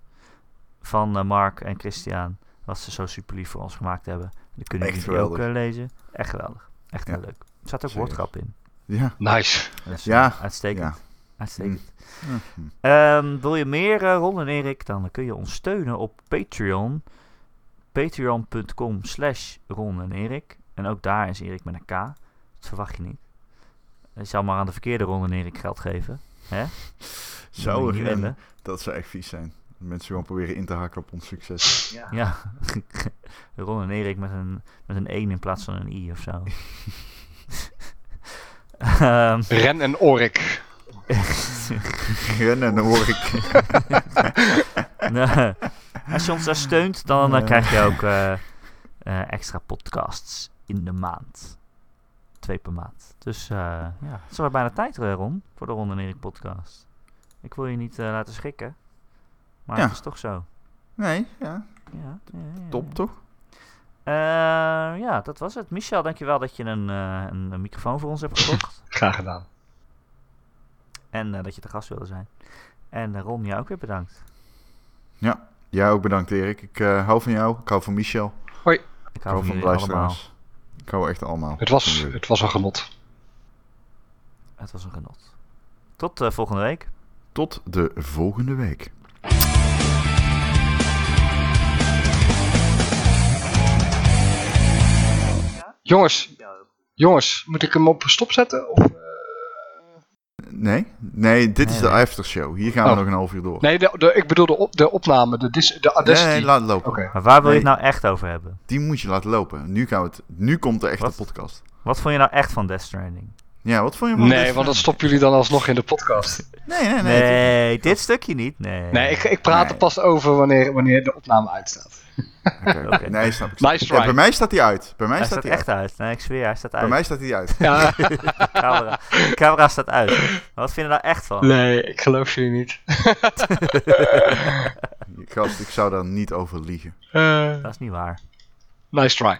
van eh, Mark en Christian. Wat ze zo super lief voor ons gemaakt hebben. Dan kunnen jullie ook eh, lezen. Echt geweldig. Echt heel Ja. leuk. Er staat ook Serieus. woordgrap in. Ja. Nice. Dus, Ja. eh, uitstekend. Ja. Hm. Ehm, wil je meer, eh, Ron en Erik, dan kun je ons steunen op Patreon. Patreon.com slash Ron en Erik. En ook daar is Erik met een K. Dat verwacht je niet. Je zal maar aan de verkeerde Ron en Erik geld geven. Hè? Zou er wenden. Dat zou echt vies zijn. Mensen gewoon proberen in te haken op ons succes. Ja. Ron en Erik met een, met een 1 in plaats van een I of zo. Ehm, Ren en Orik. Rennen, dan hoor ik. Als je ons daar steunt, dan eh, krijg je ook eh, eh, extra podcasts in de maand. Twee per maand. Dus eh, ja, het is wel bijna tijd, Ron, voor de Ron en Erik podcast. Ik wil je niet eh, laten schrikken. Maar Ja. het is toch zo. Nee, ja. Ja, ja, ja, ja. Top toch? Eh, ja, dat was het. Michel, dankjewel dat je een, eh, een, een microfoon voor ons hebt gekocht. Graag gedaan. En eh, dat je te gast wilde zijn. En eh, Ron, jou ook weer bedankt. Ja. Jij ook bedankt, Erik. Ik eh, hou van jou. Ik hou van Michel. Ik Ik hou hou van van de luisteraars. Ik hou echt allemaal. Het was, het was een genot. Het was een genot. Tot eh, volgende week. Tot de volgende week. Jongens, jongens, moet ik hem op stop zetten? Of, Nee? Nee, dit is de aftershow. Hier gaan we Oh. nog een half uur door. Nee, de, de, ik bedoel de, op, de opname, de, dis, de Nee, Audacity. nee, laat het lopen. Oké. Maar waar wil je het nou echt over hebben? Die moet je laten lopen. Nu, gaan we het, nu komt de echte Wat? podcast. Wat vond je nou echt van Death Stranding? Ja, wat vond je van Nee, Death want dat stoppen jullie dan alsnog in de podcast. Nee, nee, nee. Nee, dit stukje niet. Nee. Nee, ik, ik praat er pas over wanneer, wanneer de opname uitstaat. Oké, Oké. Nee, snap ik. Nice Ja, try. bij mij staat hij uit. Bij mij Hij staat staat hij echt uit. uit. Nee, ik zweer, hij staat uit. Bij mij staat hij uit. Ja, de, camera, de camera staat uit. Maar wat vind je er nou echt van? nee, ik geloof jullie niet. Gast, ik zou daar niet over liegen. Eh, Dat is niet waar. nice try.